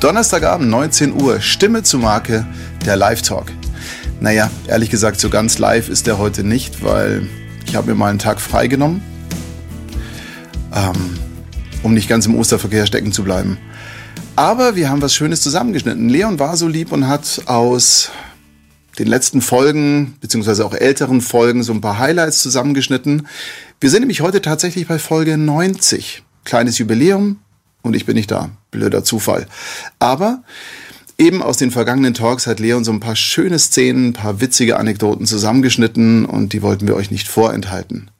Donnerstagabend, 19 Uhr, Stimme zu Marke, der Live-Talk. Naja, ehrlich gesagt, so ganz live ist der heute nicht, weil ich habe mir mal einen Tag freigenommen, ähm, um nicht ganz im Osterverkehr stecken zu bleiben. Aber wir haben was Schönes zusammengeschnitten. Leon war so lieb und hat aus den letzten Folgen, beziehungsweise auch älteren Folgen, so ein paar Highlights zusammengeschnitten. Wir sind nämlich heute tatsächlich bei Folge 90. Kleines Jubiläum, und ich bin nicht da. Blöder Zufall. Aber eben aus den vergangenen Talks hat Leon so ein paar schöne Szenen, ein paar witzige Anekdoten zusammengeschnitten und die wollten wir euch nicht vorenthalten.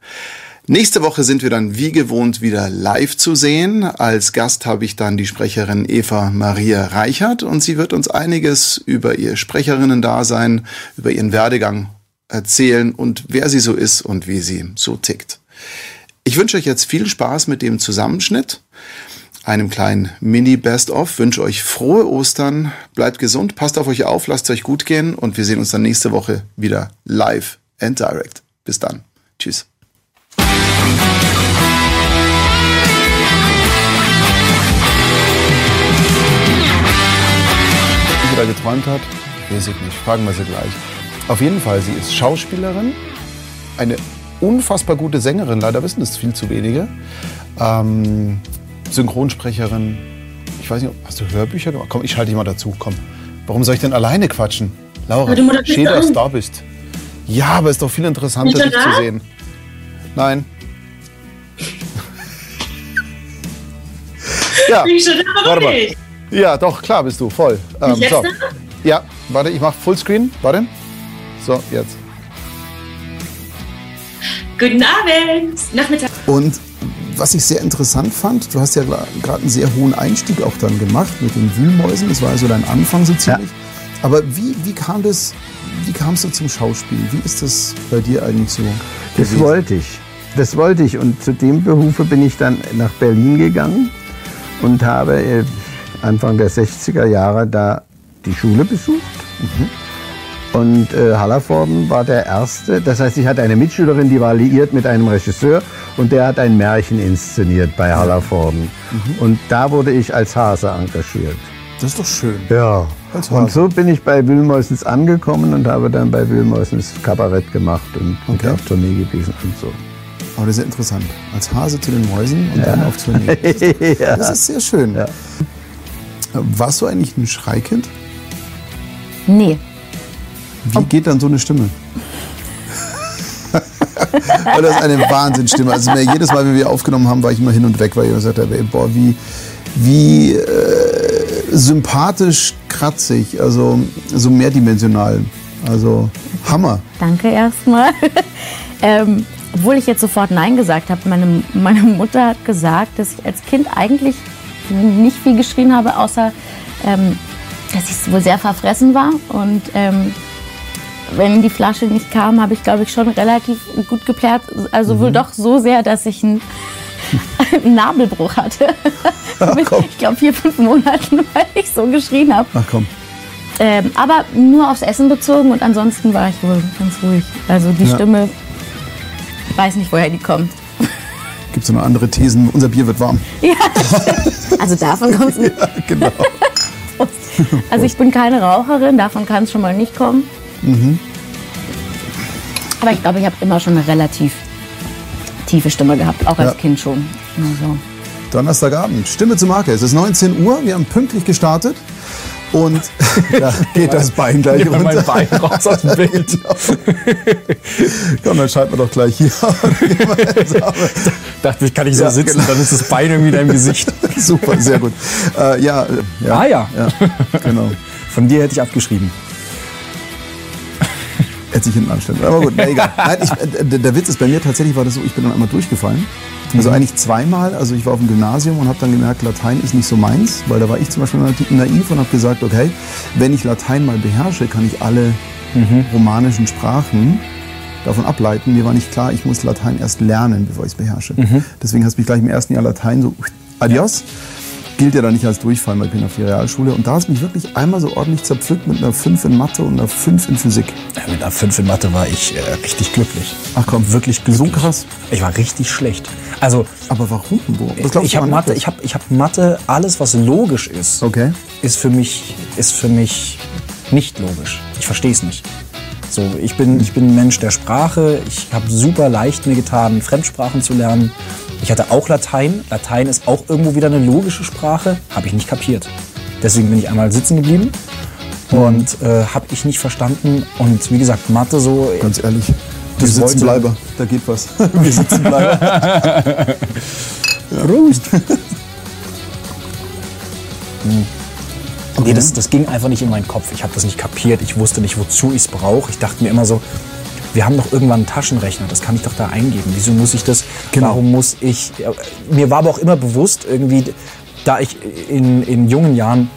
Nächste Woche sind wir dann wie gewohnt wieder live zu sehen. Als Gast habe ich dann die Sprecherin Eva Maria Reichert und sie wird uns einiges über ihr Sprecherinnen-Dasein, über ihren Werdegang erzählen und wer sie so ist und wie sie so tickt. Ich wünsche euch jetzt viel Spaß mit dem Zusammenschnitt einem kleinen Mini-Best-of. Wünsche euch frohe Ostern, bleibt gesund, passt auf euch auf, lasst es euch gut gehen und wir sehen uns dann nächste Woche wieder live and direct. Bis dann. Tschüss. Wie sie da geträumt hat, weiß ich nicht. Fragen wir sie gleich. Auf jeden Fall, sie ist Schauspielerin, eine unfassbar gute Sängerin, leider wissen das viel zu wenige. Ähm, Synchronsprecherin. Ich weiß nicht, hast du Hörbücher gemacht? Komm, ich schalte dich mal dazu. Komm. Warum soll ich denn alleine quatschen? Laura, schön, dass du da bist. Ja, aber ist doch viel interessanter, dich zu sehen. Nein. ja, warte mal. Ja, doch, klar bist du, voll. Ähm, so. Ja, warte, ich mach Fullscreen. Warte. So, jetzt. Guten Abend, Nachmittag. Und was ich sehr interessant fand, du hast ja gerade einen sehr hohen Einstieg auch dann gemacht mit den Wühlmäusen. Das war also dein Anfang so ziemlich. Ja. Aber wie, wie kam das, wie kamst du zum Schauspiel? Wie ist das bei dir eigentlich so? Das gewesen? wollte ich. Das wollte ich. Und zu dem Berufe bin ich dann nach Berlin gegangen und habe äh, Anfang der 60er Jahre da die Schule besucht. Mhm. Und äh, Hallervorden war der Erste. Das heißt, ich hatte eine Mitschülerin, die war liiert mit einem Regisseur und der hat ein Märchen inszeniert bei Hallervorden. Mhm. Und da wurde ich als Hase engagiert. Das ist doch schön. Ja. Und so bin ich bei Wühlmäusens angekommen und habe dann bei Wühlmäusens Kabarett gemacht und okay. auf Tournee gewesen und so. Aber das ist ja interessant. Als Hase zu den Mäusen und ja. dann auf Tournee. Das ist, ja. das ist sehr schön. Ja. Warst du eigentlich ein Schreikind? Nee. Wie geht dann so eine Stimme? weil das ist eine Wahnsinnsstimme. Also mir jedes Mal, wenn wir aufgenommen haben, war ich immer hin und weg, weil ich gesagt habe, ey, boah, wie, wie äh, sympathisch kratzig, also so mehrdimensional. Also Hammer. Danke erstmal. ähm, obwohl ich jetzt sofort Nein gesagt habe, meine, meine Mutter hat gesagt, dass ich als Kind eigentlich nicht viel geschrien habe, außer ähm, dass ich wohl sehr verfressen war und ähm, wenn die Flasche nicht kam, habe ich, glaube ich, schon relativ gut geplärt. Also mhm. wohl doch so sehr, dass ich einen, einen Nabelbruch hatte. Ach, ich glaube, vier, fünf Monaten, weil ich so geschrien habe. Ach komm. Ähm, aber nur aufs Essen bezogen und ansonsten war ich wohl ganz ruhig. Also die ja. Stimme, weiß nicht, woher die kommt. Gibt es noch andere Thesen? Unser Bier wird warm. Ja, also davon kommt es nicht. Ja, genau. Also ich bin keine Raucherin, davon kann es schon mal nicht kommen. Mhm. Aber ich glaube, ich habe immer schon eine relativ tiefe Stimme gehabt, auch als ja. Kind schon. Also. Donnerstagabend, Stimme zur Marke. Es ist 19 Uhr, wir haben pünktlich gestartet. Und da geht das Bein gleich ja, runter. mein Bein raus aus dem Bild. Komm, dann schalten wir doch gleich hier. dachte ich, kann ich so ja, sitzen, genau. dann ist das Bein irgendwie in deinem Gesicht. Super, sehr gut. Äh, ja, ja, ah ja. ja. Genau. Von dir hätte ich abgeschrieben hätte sich hinten anstellen. Aber gut, na, egal. Nein, ich, äh, der Witz ist, bei mir tatsächlich war das so, ich bin dann einmal durchgefallen. Also mhm. eigentlich zweimal. Also ich war auf dem Gymnasium und habe dann gemerkt, Latein ist nicht so meins, weil da war ich zum Beispiel naiv und habe gesagt, okay, wenn ich Latein mal beherrsche, kann ich alle mhm. romanischen Sprachen davon ableiten. Mir war nicht klar, ich muss Latein erst lernen, bevor ich es beherrsche. Mhm. Deswegen hast du mich gleich im ersten Jahr Latein so, adios. Gilt ja dann nicht als Durchfall, weil ich bin auf die Realschule. Und da hast du mich wirklich einmal so ordentlich zerpflückt mit einer 5 in Mathe und einer 5 in Physik. Ja, mit einer 5 in Mathe war ich äh, richtig glücklich. Ach komm, wirklich glücklich. So krass. Ich war richtig schlecht. Also, aber warum? Wo? Ich habe Mathe, ich habe ich hab Mathe, alles was logisch ist, okay. ist für mich ist für mich nicht logisch. Ich verstehe es nicht. So, ich bin ich bin ein Mensch der Sprache. Ich habe super leicht mir getan, Fremdsprachen zu lernen. Ich hatte auch Latein. Latein ist auch irgendwo wieder eine logische Sprache. Habe ich nicht kapiert. Deswegen bin ich einmal sitzen geblieben und äh, habe ich nicht verstanden. Und wie gesagt, Mathe so. Ganz ehrlich, wir sitzen bleiber. Da geht was. Wir sitzen bleiber. ja. Prost. hm. Okay. Nee, das, das ging einfach nicht in meinen Kopf. Ich habe das nicht kapiert. Ich wusste nicht, wozu ich es brauche. Ich dachte mir immer so, wir haben doch irgendwann einen Taschenrechner, das kann ich doch da eingeben. Wieso muss ich das? Genau. Warum muss ich? Mir war aber auch immer bewusst, irgendwie, da ich in, in jungen Jahren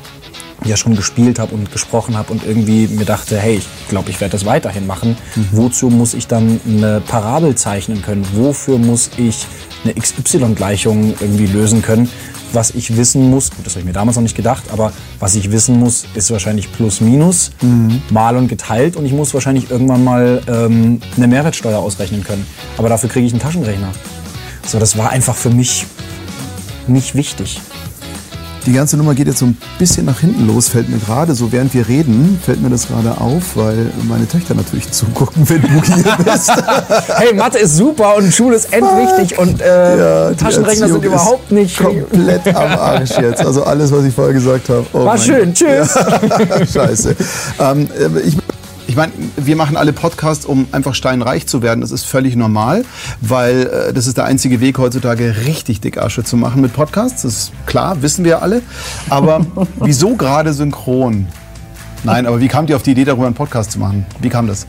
ja schon gespielt habe und gesprochen habe und irgendwie mir dachte, hey, ich glaube, ich werde das weiterhin machen. Mhm. Wozu muss ich dann eine Parabel zeichnen können? Wofür muss ich eine XY-Gleichung irgendwie lösen können? was ich wissen muss, gut, das habe ich mir damals noch nicht gedacht, aber was ich wissen muss, ist wahrscheinlich plus minus, mhm. mal und geteilt und ich muss wahrscheinlich irgendwann mal ähm, eine Mehrwertsteuer ausrechnen können. Aber dafür kriege ich einen Taschenrechner. So, das war einfach für mich nicht wichtig. Die ganze Nummer geht jetzt so ein bisschen nach hinten los, fällt mir gerade so, während wir reden, fällt mir das gerade auf, weil meine Töchter natürlich zugucken, wenn du hier bist. hey, Mathe ist super und Schule ist endwichtig und äh, ja, Taschenrechner sind überhaupt nicht... komplett am Arsch jetzt. Also alles, was ich vorher gesagt habe. Oh War schön, tschüss. Ja. Scheiße. Ähm, ich ich meine, wir machen alle Podcasts, um einfach steinreich zu werden. Das ist völlig normal, weil äh, das ist der einzige Weg heutzutage, richtig dick Asche zu machen mit Podcasts. Das ist klar, wissen wir alle. Aber wieso gerade synchron? Nein, aber wie kamt ihr auf die Idee, darüber einen Podcast zu machen? Wie kam das?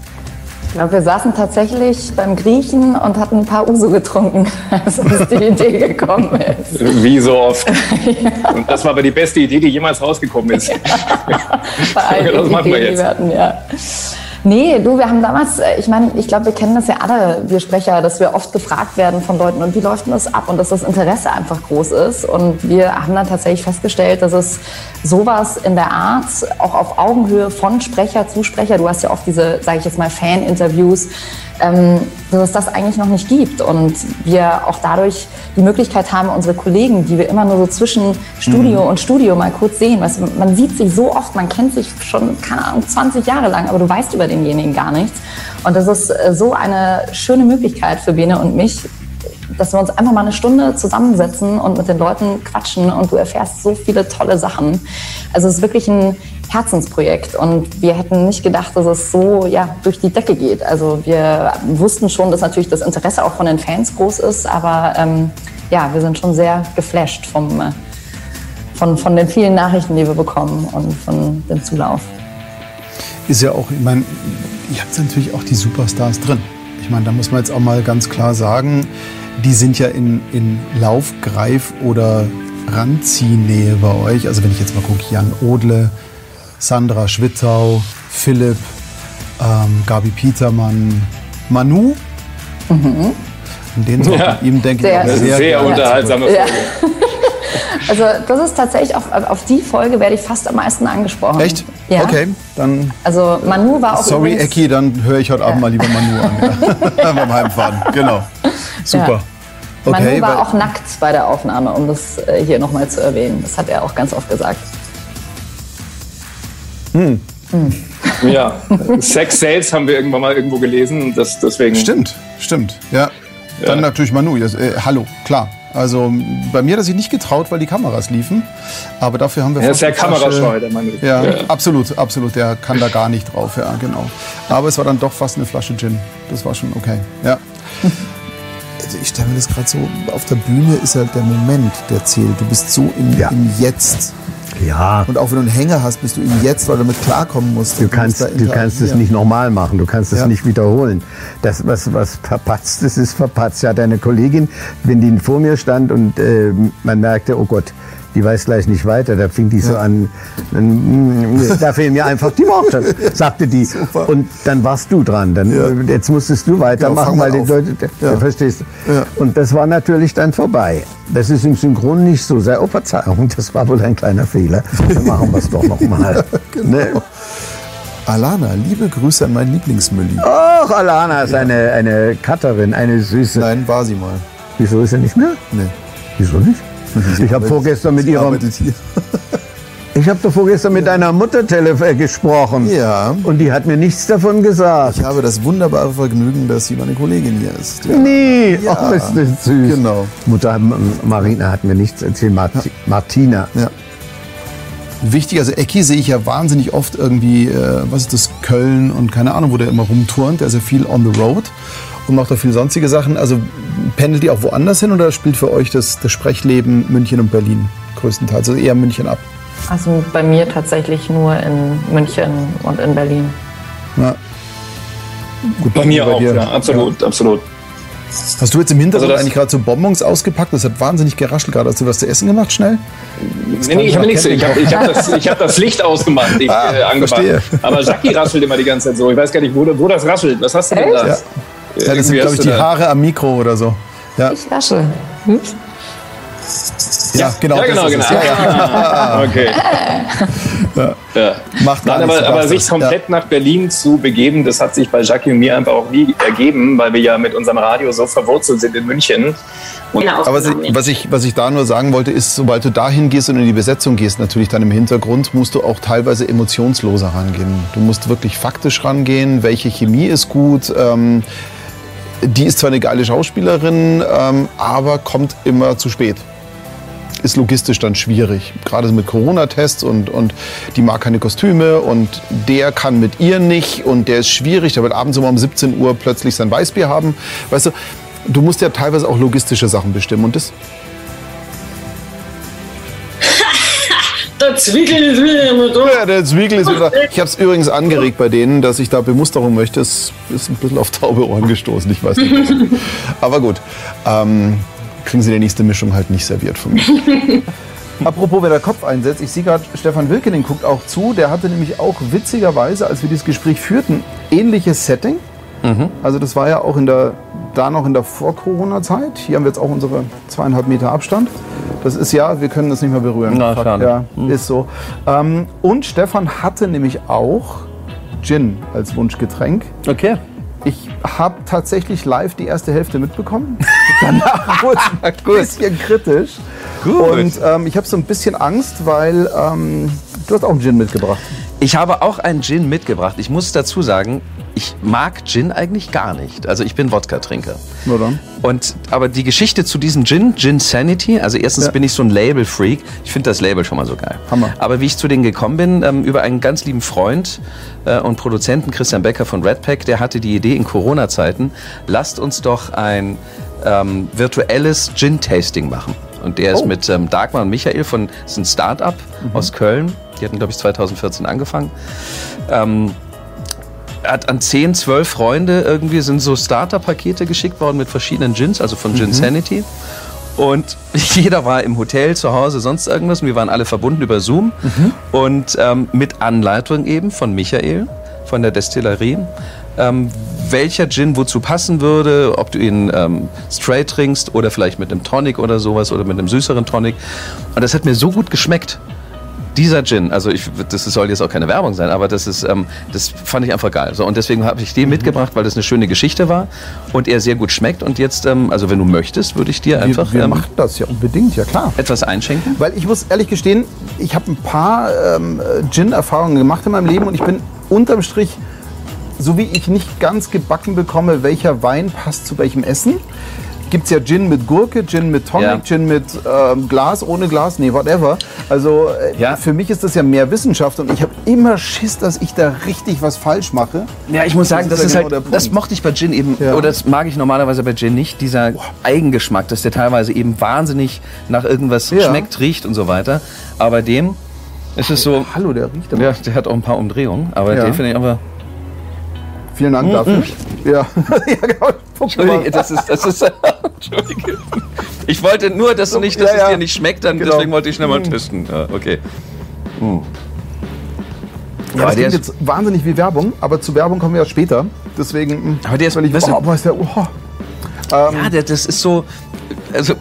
Ich glaube, wir saßen tatsächlich beim Griechen und hatten ein paar Uso getrunken, als uns die Idee gekommen ist. Wie so oft. ja. Und das war aber die beste Idee, die jemals rausgekommen ist. Ja. Bei allen das machen wir jetzt. Die wir hatten, ja. Nee, du, wir haben damals, äh, ich meine, ich glaube, wir kennen das ja alle, wir Sprecher, dass wir oft gefragt werden von Leuten, und wie läuft denn das ab? Und dass das Interesse einfach groß ist. Und wir haben dann tatsächlich festgestellt, dass es sowas in der Art, auch auf Augenhöhe von Sprecher zu Sprecher, du hast ja oft diese, sage ich jetzt mal, Fan-Interviews, ähm, dass es das eigentlich noch nicht gibt. Und wir auch dadurch die Möglichkeit haben, unsere Kollegen, die wir immer nur so zwischen Studio mhm. und Studio mal kurz sehen. Weißt, man sieht sich so oft, man kennt sich schon, keine Ahnung, 20 Jahre lang, aber du weißt über denjenigen gar nichts. Und das ist äh, so eine schöne Möglichkeit für Bene und mich, dass wir uns einfach mal eine Stunde zusammensetzen und mit den Leuten quatschen und du erfährst so viele tolle Sachen. Also es ist wirklich ein Herzensprojekt und wir hätten nicht gedacht, dass es so ja, durch die Decke geht. Also wir wussten schon, dass natürlich das Interesse auch von den Fans groß ist, aber ähm, ja, wir sind schon sehr geflasht vom, äh, von, von den vielen Nachrichten, die wir bekommen und von dem Zulauf. Ist ja auch, ich meine, ihr habt natürlich auch die Superstars drin. Ich meine, da muss man jetzt auch mal ganz klar sagen, die sind ja in, in Laufgreif oder Ranziehnähe bei euch. Also wenn ich jetzt mal gucke, Jan Odle, Sandra Schwittau, Philipp, ähm, Gabi Petermann, Manu. Mhm. In den ja. ihm denke ich auch sehr, sehr, sehr unterhaltsame Folge. Ja. Also das ist tatsächlich auch, auf die Folge werde ich fast am meisten angesprochen. Echt? Ja. Okay, dann. Also Manu war auch. Sorry, Ecki, dann höre ich heute Abend mal lieber Manu an. Ja. Beim Heimfahren. Genau. Super. Okay, Manu war auch nackt bei der Aufnahme, um das äh, hier nochmal zu erwähnen. Das hat er auch ganz oft gesagt. Hm. hm. Ja, Sex Sales haben wir irgendwann mal irgendwo gelesen. Das, deswegen stimmt, stimmt. Ja. Dann ja. natürlich Manu. Das, äh, hallo, klar. Also bei mir hat er sich nicht getraut, weil die Kameras liefen. Aber dafür haben wir. Er ist ja kamerascheu, der Mann. Ja, ja, absolut, absolut. Der kann da gar nicht drauf, ja, genau. Aber es war dann doch fast eine Flasche Gin. Das war schon okay. Ja. Also ich stelle mir das gerade so, auf der Bühne ist halt der Moment, der zählt. Du bist so im, ja. im Jetzt. Ja. Und auch wenn du einen Hänger hast, bist du im Jetzt, weil du damit klarkommen musst. Du kannst, du kannst es nicht normal machen, du kannst es ja. nicht wiederholen. Das, was, was verpatzt ist, ist verpatzt. Ja, deine Kollegin, wenn die vor mir stand und äh, man merkte, oh Gott, die weiß gleich nicht weiter. Da fing die so an, da fehlen mir einfach die Worte, sagte die. Super. Und dann warst du dran. Dann, ja. Jetzt musstest du weitermachen, genau, weil die Leute, ja. verstehst. Ja. Und das war natürlich dann vorbei. Das ist im Synchron nicht so. Sei, oh, Verzeihung, das war wohl ein kleiner Fehler. Dann machen wir es doch nochmal. genau. ne? Alana, liebe Grüße an meinen Lieblingsmülli. Ach, Alana ist eine, eine Cutterin, eine süße. Nein, war sie mal. Wieso ist sie nicht mehr? Nee. Wieso nicht? Sie ich habe vorgestern mit ihrer. Ich habe doch vorgestern mit deiner Mutter äh, gesprochen. Ja. Und die hat mir nichts davon gesagt. Ich habe das wunderbare Vergnügen, dass sie meine Kollegin hier ist. Ja. Nee, ja. Oh, ist das süß. Genau. Mutter Marina hat mir nichts erzählt. Marti ja. Martina. Ja. Wichtig, also Ecki sehe ich ja wahnsinnig oft irgendwie, äh, was ist das, Köln und keine Ahnung, wo der immer rumturnt. Der ist ja viel on the road und macht auch viel sonstige Sachen. Also pendelt ihr auch woanders hin oder spielt für euch das, das Sprechleben München und Berlin größtenteils? Also eher München ab? Also bei mir tatsächlich nur in München und in Berlin. Ja. Gut, bei mir auch, dir. ja, absolut, ja. absolut. Hast du jetzt im Hintergrund also eigentlich gerade so Bonbons ausgepackt? Das hat wahnsinnig geraschelt gerade. Hast du was zu essen gemacht, schnell? nee, nee, ich habe nichts. Ich habe hab das, hab das, Licht ausgemacht, ich, ah, äh, angemacht. Aber Jackie raschelt immer die ganze Zeit so. Ich weiß gar nicht, wo, wo das raschelt. Was hast du denn da? Ja. Ja, das sind, glaube ich, die Haare am Mikro oder so. Ja. Ich wasche. Hm? Ja, genau. Ja, genau, genau. Ja, ja. okay. Ja. ja. Macht Nein, aber, aber sich komplett nach Berlin zu begeben, das hat sich bei Jackie und mir einfach auch nie ergeben, weil wir ja mit unserem Radio so verwurzelt sind in München. Genau. Aber was ich, was ich da nur sagen wollte, ist, sobald du dahin gehst und in die Besetzung gehst, natürlich dann im Hintergrund, musst du auch teilweise emotionsloser rangehen. Du musst wirklich faktisch rangehen, welche Chemie ist gut. Ähm, die ist zwar eine geile Schauspielerin, ähm, aber kommt immer zu spät. Ist logistisch dann schwierig. Gerade mit Corona-Tests und, und die mag keine Kostüme und der kann mit ihr nicht und der ist schwierig. Der wird abends immer um 17 Uhr plötzlich sein Weißbier haben. Weißt du, du musst ja teilweise auch logistische Sachen bestimmen und das der Zwickel ist wieder Ja, der Zwickel ist wieder Ich habe es übrigens angeregt bei denen, dass ich da Bemusterung möchte. Es ist ein bisschen auf taube Ohren gestoßen, ich weiß nicht. Aber gut, ähm, kriegen Sie die nächste Mischung halt nicht serviert von mir. Apropos, wer der Kopf einsetzt, ich sehe gerade, Stefan Wilkening guckt auch zu. Der hatte nämlich auch witzigerweise, als wir dieses Gespräch führten, ähnliches Setting. Mhm. Also das war ja auch in der, da noch in der Vor-Corona-Zeit. Hier haben wir jetzt auch unsere zweieinhalb Meter Abstand. Das ist ja, wir können das nicht mehr berühren. Na, schade. Ja, mhm. ist so. Ähm, und Stefan hatte nämlich auch Gin als Wunschgetränk. Okay. Ich habe tatsächlich live die erste Hälfte mitbekommen. Danach wurde es ein bisschen kritisch. Gut. Und ähm, ich habe so ein bisschen Angst, weil ähm, du hast auch einen Gin mitgebracht. Ich habe auch einen Gin mitgebracht. Ich muss dazu sagen, ich mag Gin eigentlich gar nicht. Also ich bin Wodka-Trinker. Na dann. Und, aber die Geschichte zu diesem Gin, Gin Sanity, also erstens ja. bin ich so ein Label-Freak. Ich finde das Label schon mal so geil. Hammer. Aber wie ich zu denen gekommen bin, ähm, über einen ganz lieben Freund äh, und Produzenten, Christian Becker von Redpack, der hatte die Idee in Corona-Zeiten, lasst uns doch ein ähm, virtuelles Gin-Tasting machen. Und der oh. ist mit ähm, Dagmar und Michael von, das ist ein Start-up mhm. aus Köln. Die hatten, glaube ich, 2014 angefangen. Ähm, hat an 10, 12 Freunde irgendwie sind so Starter-Pakete geschickt worden mit verschiedenen Gins, also von Gin mhm. Sanity. Und jeder war im Hotel, zu Hause, sonst irgendwas. Und wir waren alle verbunden über Zoom. Mhm. Und ähm, mit Anleitung eben von Michael, von der Destillerie, ähm, welcher Gin wozu passen würde, ob du ihn ähm, straight trinkst oder vielleicht mit einem Tonic oder sowas oder mit einem süßeren Tonic. Und das hat mir so gut geschmeckt dieser Gin, also ich, das soll jetzt auch keine Werbung sein, aber das ist, ähm, das fand ich einfach geil. So, und deswegen habe ich den mitgebracht, weil das eine schöne Geschichte war und er sehr gut schmeckt. Und jetzt, ähm, also wenn du möchtest, würde ich dir einfach. Wir, wir ähm, machen das ja unbedingt, ja klar. Etwas einschenken? Weil ich muss ehrlich gestehen, ich habe ein paar ähm, Gin-Erfahrungen gemacht in meinem Leben und ich bin unterm Strich so wie ich nicht ganz gebacken bekomme, welcher Wein passt zu welchem Essen, gibt es ja Gin mit Gurke, Gin mit Tonic, ja. Gin mit ähm, Glas, ohne Glas, nee, whatever. Also äh, ja. für mich ist das ja mehr Wissenschaft und ich habe immer Schiss, dass ich da richtig was falsch mache. Ja, ich muss sagen, das, das ist, genau halt, das mochte ich bei Gin eben, ja. oder das mag ich normalerweise bei Gin nicht, dieser Boah. Eigengeschmack, dass der teilweise eben wahnsinnig nach irgendwas schmeckt, riecht und so weiter. Aber dem ist es so. Hallo, der riecht aber. Ja, der hat auch ein paar Umdrehungen, aber den finde ich aber. Vielen Dank mhm. dafür. Ja. ja genau. Das ist, das ist, Entschuldige. Ich wollte nur, dass du nicht, dass ja, es dir nicht schmeckt, dann genau. deswegen wollte ich schnell mal hm. testen. Ja, okay. Hm. Ja, das klingt jetzt wahnsinnig wie Werbung, aber zu Werbung kommen wir ja später. Deswegen. Hm, aber der ist, weil ich, weißt oh, ist der, oh. Ähm, ja, der, das ist so. Also,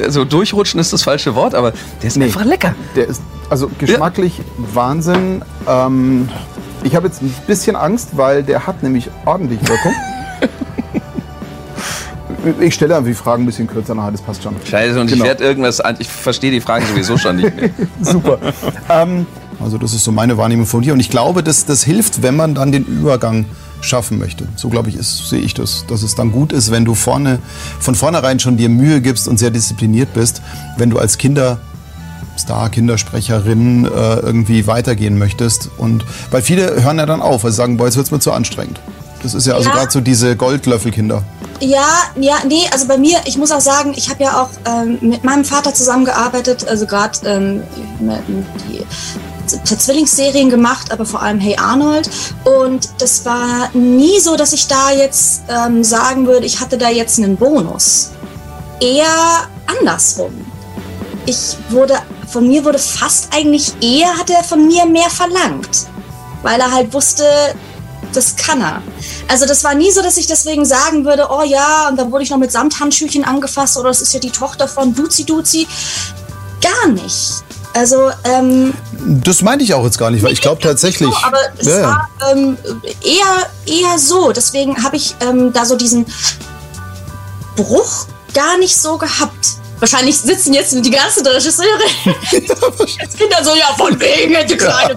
also durchrutschen ist das falsche Wort, aber der ist nee, einfach lecker. Der ist also geschmacklich ja. Wahnsinn. Ähm, ich habe jetzt ein bisschen Angst, weil der hat nämlich ordentlich Wirkung. Ich stelle einfach die Fragen ein bisschen kürzer nachher, das passt schon. Scheiße, und genau. ich werde irgendwas, ich verstehe die Fragen sowieso schon nicht mehr. Super. ähm, also das ist so meine Wahrnehmung von dir. Und ich glaube, dass das hilft, wenn man dann den Übergang schaffen möchte. So glaube ich, ist, sehe ich das. Dass es dann gut ist, wenn du vorne, von vornherein schon dir Mühe gibst und sehr diszipliniert bist, wenn du als Kinder Star, Kindersprecherin äh, irgendwie weitergehen möchtest. Und weil viele hören ja dann auf, weil sie sagen, boah, jetzt wird es mir zu anstrengend. Das ist ja also ja. gerade so diese Goldlöffelkinder. Ja, ja, nee, also bei mir, ich muss auch sagen, ich habe ja auch ähm, mit meinem Vater zusammengearbeitet, also gerade ähm, die Zwillingsserien gemacht, aber vor allem Hey Arnold. Und das war nie so, dass ich da jetzt ähm, sagen würde, ich hatte da jetzt einen Bonus. Eher andersrum. Ich wurde, von mir wurde fast eigentlich eher, hat er von mir mehr verlangt. Weil er halt wusste, das kann er. Also das war nie so, dass ich deswegen sagen würde, oh ja, und dann wurde ich noch mit Samthandschüchen angefasst oder das ist ja die Tochter von Duzi Duzi. Gar nicht. Also, ähm, Das meinte ich auch jetzt gar nicht, weil ich glaube tatsächlich. So, aber es ja, war ähm, eher, eher so. Deswegen habe ich ähm, da so diesen Bruch gar nicht so gehabt. Wahrscheinlich sitzen jetzt die ganzen Regisseure als Kinder so, ja, von wegen, die kleine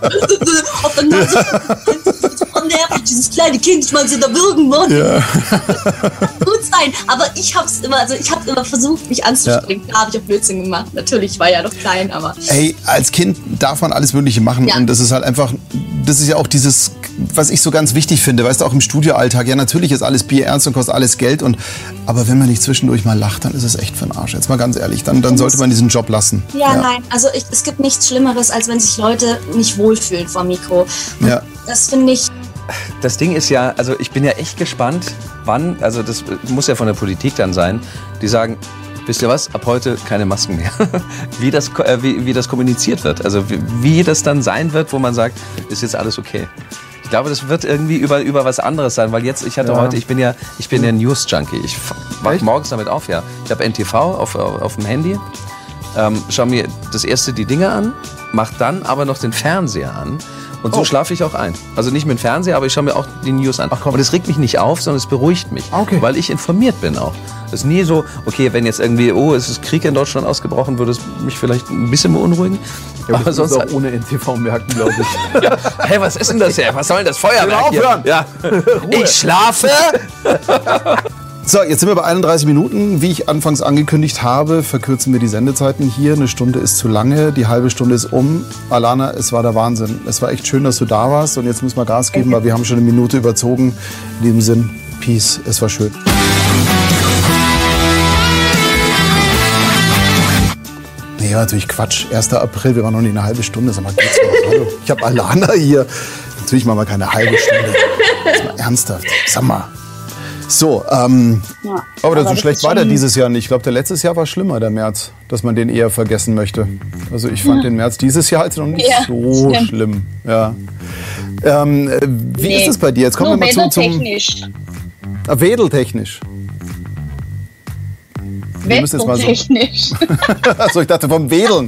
auf der Nase. nervig, dieses kleine Kind, ich meine, sie da würgen wollen. Ja. Gut sein, aber ich hab's immer, also ich habe immer versucht, mich anzustrengen. Ja. Klar habe ich auch Blödsinn gemacht. Natürlich, ich war ja noch klein, aber. Hey, als Kind darf man alles Mögliche machen ja. und das ist halt einfach, das ist ja auch dieses, was ich so ganz wichtig finde, weißt du, auch im Studioalltag. Ja, natürlich ist alles Bier ernst und kostet alles Geld und, aber wenn man nicht zwischendurch mal lacht, dann ist es echt für den Arsch. Jetzt mal ganz ehrlich. Dann, dann sollte man diesen Job lassen. Ja, ja. nein. Also ich, es gibt nichts Schlimmeres, als wenn sich Leute nicht wohlfühlen vor Mikro. Und ja. Das finde ich. Das Ding ist ja, also ich bin ja echt gespannt, wann, also das muss ja von der Politik dann sein, die sagen, wisst ihr was, ab heute keine Masken mehr. wie, das, äh, wie, wie das kommuniziert wird. Also wie, wie das dann sein wird, wo man sagt, ist jetzt alles okay. Ich glaube, das wird irgendwie über, über was anderes sein, weil jetzt, ich hatte ja. heute, ich bin ja, ich bin ja News-Junkie. Ich wache morgens damit auf, ja. Ich habe NTV auf, auf, auf dem Handy, ähm, schaue mir das erste die Dinge an, mache dann aber noch den Fernseher an. Und so oh. schlafe ich auch ein. Also nicht mit dem Fernseher, aber ich schaue mir auch die News an. Ach, und es regt mich nicht auf, sondern es beruhigt mich. Okay. Weil ich informiert bin auch. Es ist nie so, okay, wenn jetzt irgendwie, oh, es ist Krieg in Deutschland ausgebrochen, würde es mich vielleicht ein bisschen beunruhigen. Ja, aber sonst auch ohne NTV merken, glaube ich. ja. Hey, was ist denn das hier? Was soll denn das Feuerwerk hier? Ja. Ich schlafe. So, jetzt sind wir bei 31 Minuten. Wie ich anfangs angekündigt habe, verkürzen wir die Sendezeiten hier. Eine Stunde ist zu lange, die halbe Stunde ist um. Alana, es war der Wahnsinn. Es war echt schön, dass du da warst und jetzt müssen wir Gas geben, weil wir haben schon eine Minute überzogen. In diesem Sinn, Peace, es war schön. Nee, natürlich Quatsch. 1. April, wir waren noch nicht eine halbe Stunde. Sag mal, geht's noch? Hallo. Ich habe Alana hier. Natürlich machen wir keine halbe Stunde. Jetzt mal ernsthaft. Sag mal. So, ähm, ja, aber, aber so schlecht war der dieses Jahr nicht. Ich glaube, der letztes Jahr war schlimmer, der März, dass man den eher vergessen möchte. Also ich fand ja. den März dieses Jahr jetzt noch nicht ja, so stimmt. schlimm. Ja. Ähm, wie nee. ist es bei dir? Jetzt kommen Nur wir mal zum, zum ah, Wedeltechnisch. Wedeltechnisch. So. Achso, ich dachte vom Wedeln.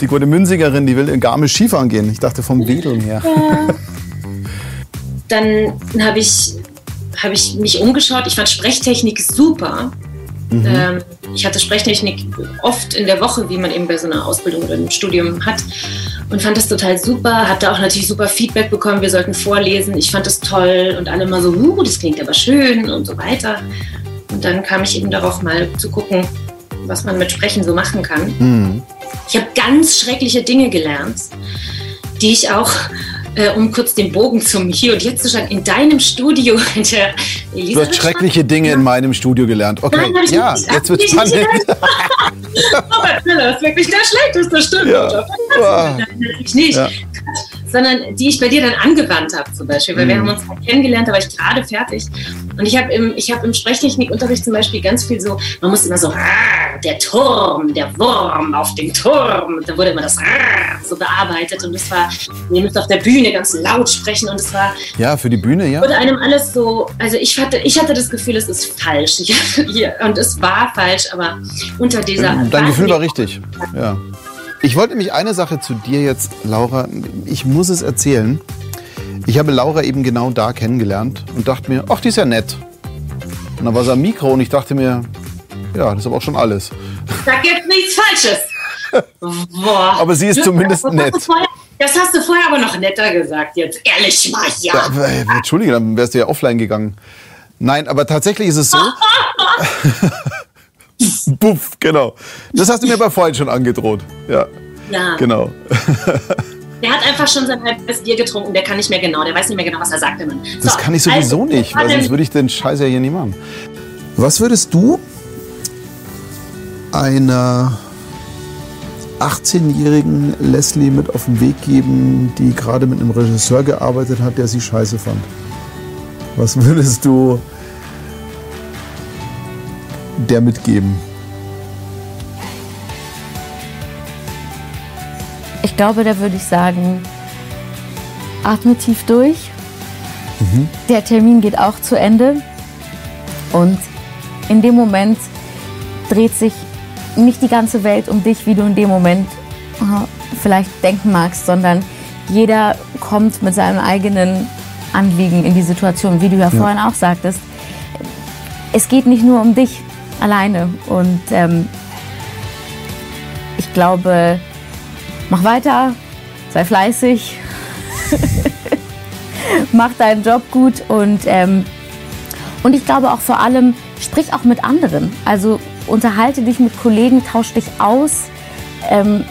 Die gute Münzigerin, die will in Garmisch Skifahren gehen. Ich dachte vom Wedeln her. Ja. Dann habe ich habe ich mich umgeschaut. Ich fand Sprechtechnik super. Mhm. Ähm, ich hatte Sprechtechnik oft in der Woche, wie man eben bei so einer Ausbildung oder einem Studium hat. Und fand das total super. Hatte auch natürlich super Feedback bekommen. Wir sollten vorlesen. Ich fand das toll. Und alle mal so, uh, das klingt aber schön und so weiter. Und dann kam ich eben darauf, mal zu gucken, was man mit Sprechen so machen kann. Mhm. Ich habe ganz schreckliche Dinge gelernt, die ich auch äh, um kurz den Bogen zum Hier und Jetzt zu schlagen, in deinem Studio. Der du hast schreckliche Dinge in meinem Studio gelernt. Okay, Nein, ja, jetzt wird spannend. Robert Miller ist wirklich der schlechteste Stimme. Ja. Ah. Nicht. Ja. Sondern die ich bei dir dann angewandt habe, zum Beispiel. Weil mhm. wir haben uns kennengelernt, da war ich gerade fertig. Und ich habe im, hab im Sprechtechnikunterricht zum Beispiel ganz viel so, man muss immer so, der Turm, der Wurm auf dem Turm. Und da wurde immer das so bearbeitet und es war, ihr müsst auf der Bühne ganz laut sprechen und es war. Ja, für die Bühne, ja. Wurde einem alles so, also ich hatte, ich hatte das Gefühl, es ist falsch. Hier, und es war falsch, aber unter dieser. Dein Gefühl war richtig, ja. Ich wollte nämlich eine Sache zu dir jetzt, Laura, ich muss es erzählen. Ich habe Laura eben genau da kennengelernt und dachte mir, ach, die ist ja nett. Und dann war sie am Mikro und ich dachte mir, ja, das ist aber auch schon alles. Da gibt nichts Falsches. Boah. Aber sie ist zumindest das nett. Hast vorher, das hast du vorher aber noch netter gesagt jetzt. Ehrlich mal, ja. ja äh, Entschuldige, dann wärst du ja offline gegangen. Nein, aber tatsächlich ist es so. Buff, genau. Das hast du mir bei vorhin schon angedroht. Ja. Ja. Genau. Der hat einfach schon sein halbes Bier getrunken, der kann nicht mehr genau, der weiß nicht mehr genau, was er sagte. So, das kann ich sowieso also, nicht, weil sonst würde ich den Scheiß ja hier nie machen. Was würdest du einer 18-jährigen Leslie mit auf den Weg geben, die gerade mit einem Regisseur gearbeitet hat, der sie scheiße fand? Was würdest du der mitgeben? Ich glaube, da würde ich sagen, atme tief durch. Mhm. Der Termin geht auch zu Ende. Und in dem Moment dreht sich nicht die ganze Welt um dich, wie du in dem Moment uh, vielleicht denken magst, sondern jeder kommt mit seinem eigenen Anliegen in die Situation, wie du ja, ja. vorhin auch sagtest. Es geht nicht nur um dich alleine. Und ähm, ich glaube, mach weiter, sei fleißig, mach deinen Job gut und, ähm, und ich glaube auch vor allem, sprich auch mit anderen. Also unterhalte dich mit Kollegen, tausch dich aus. Ähm,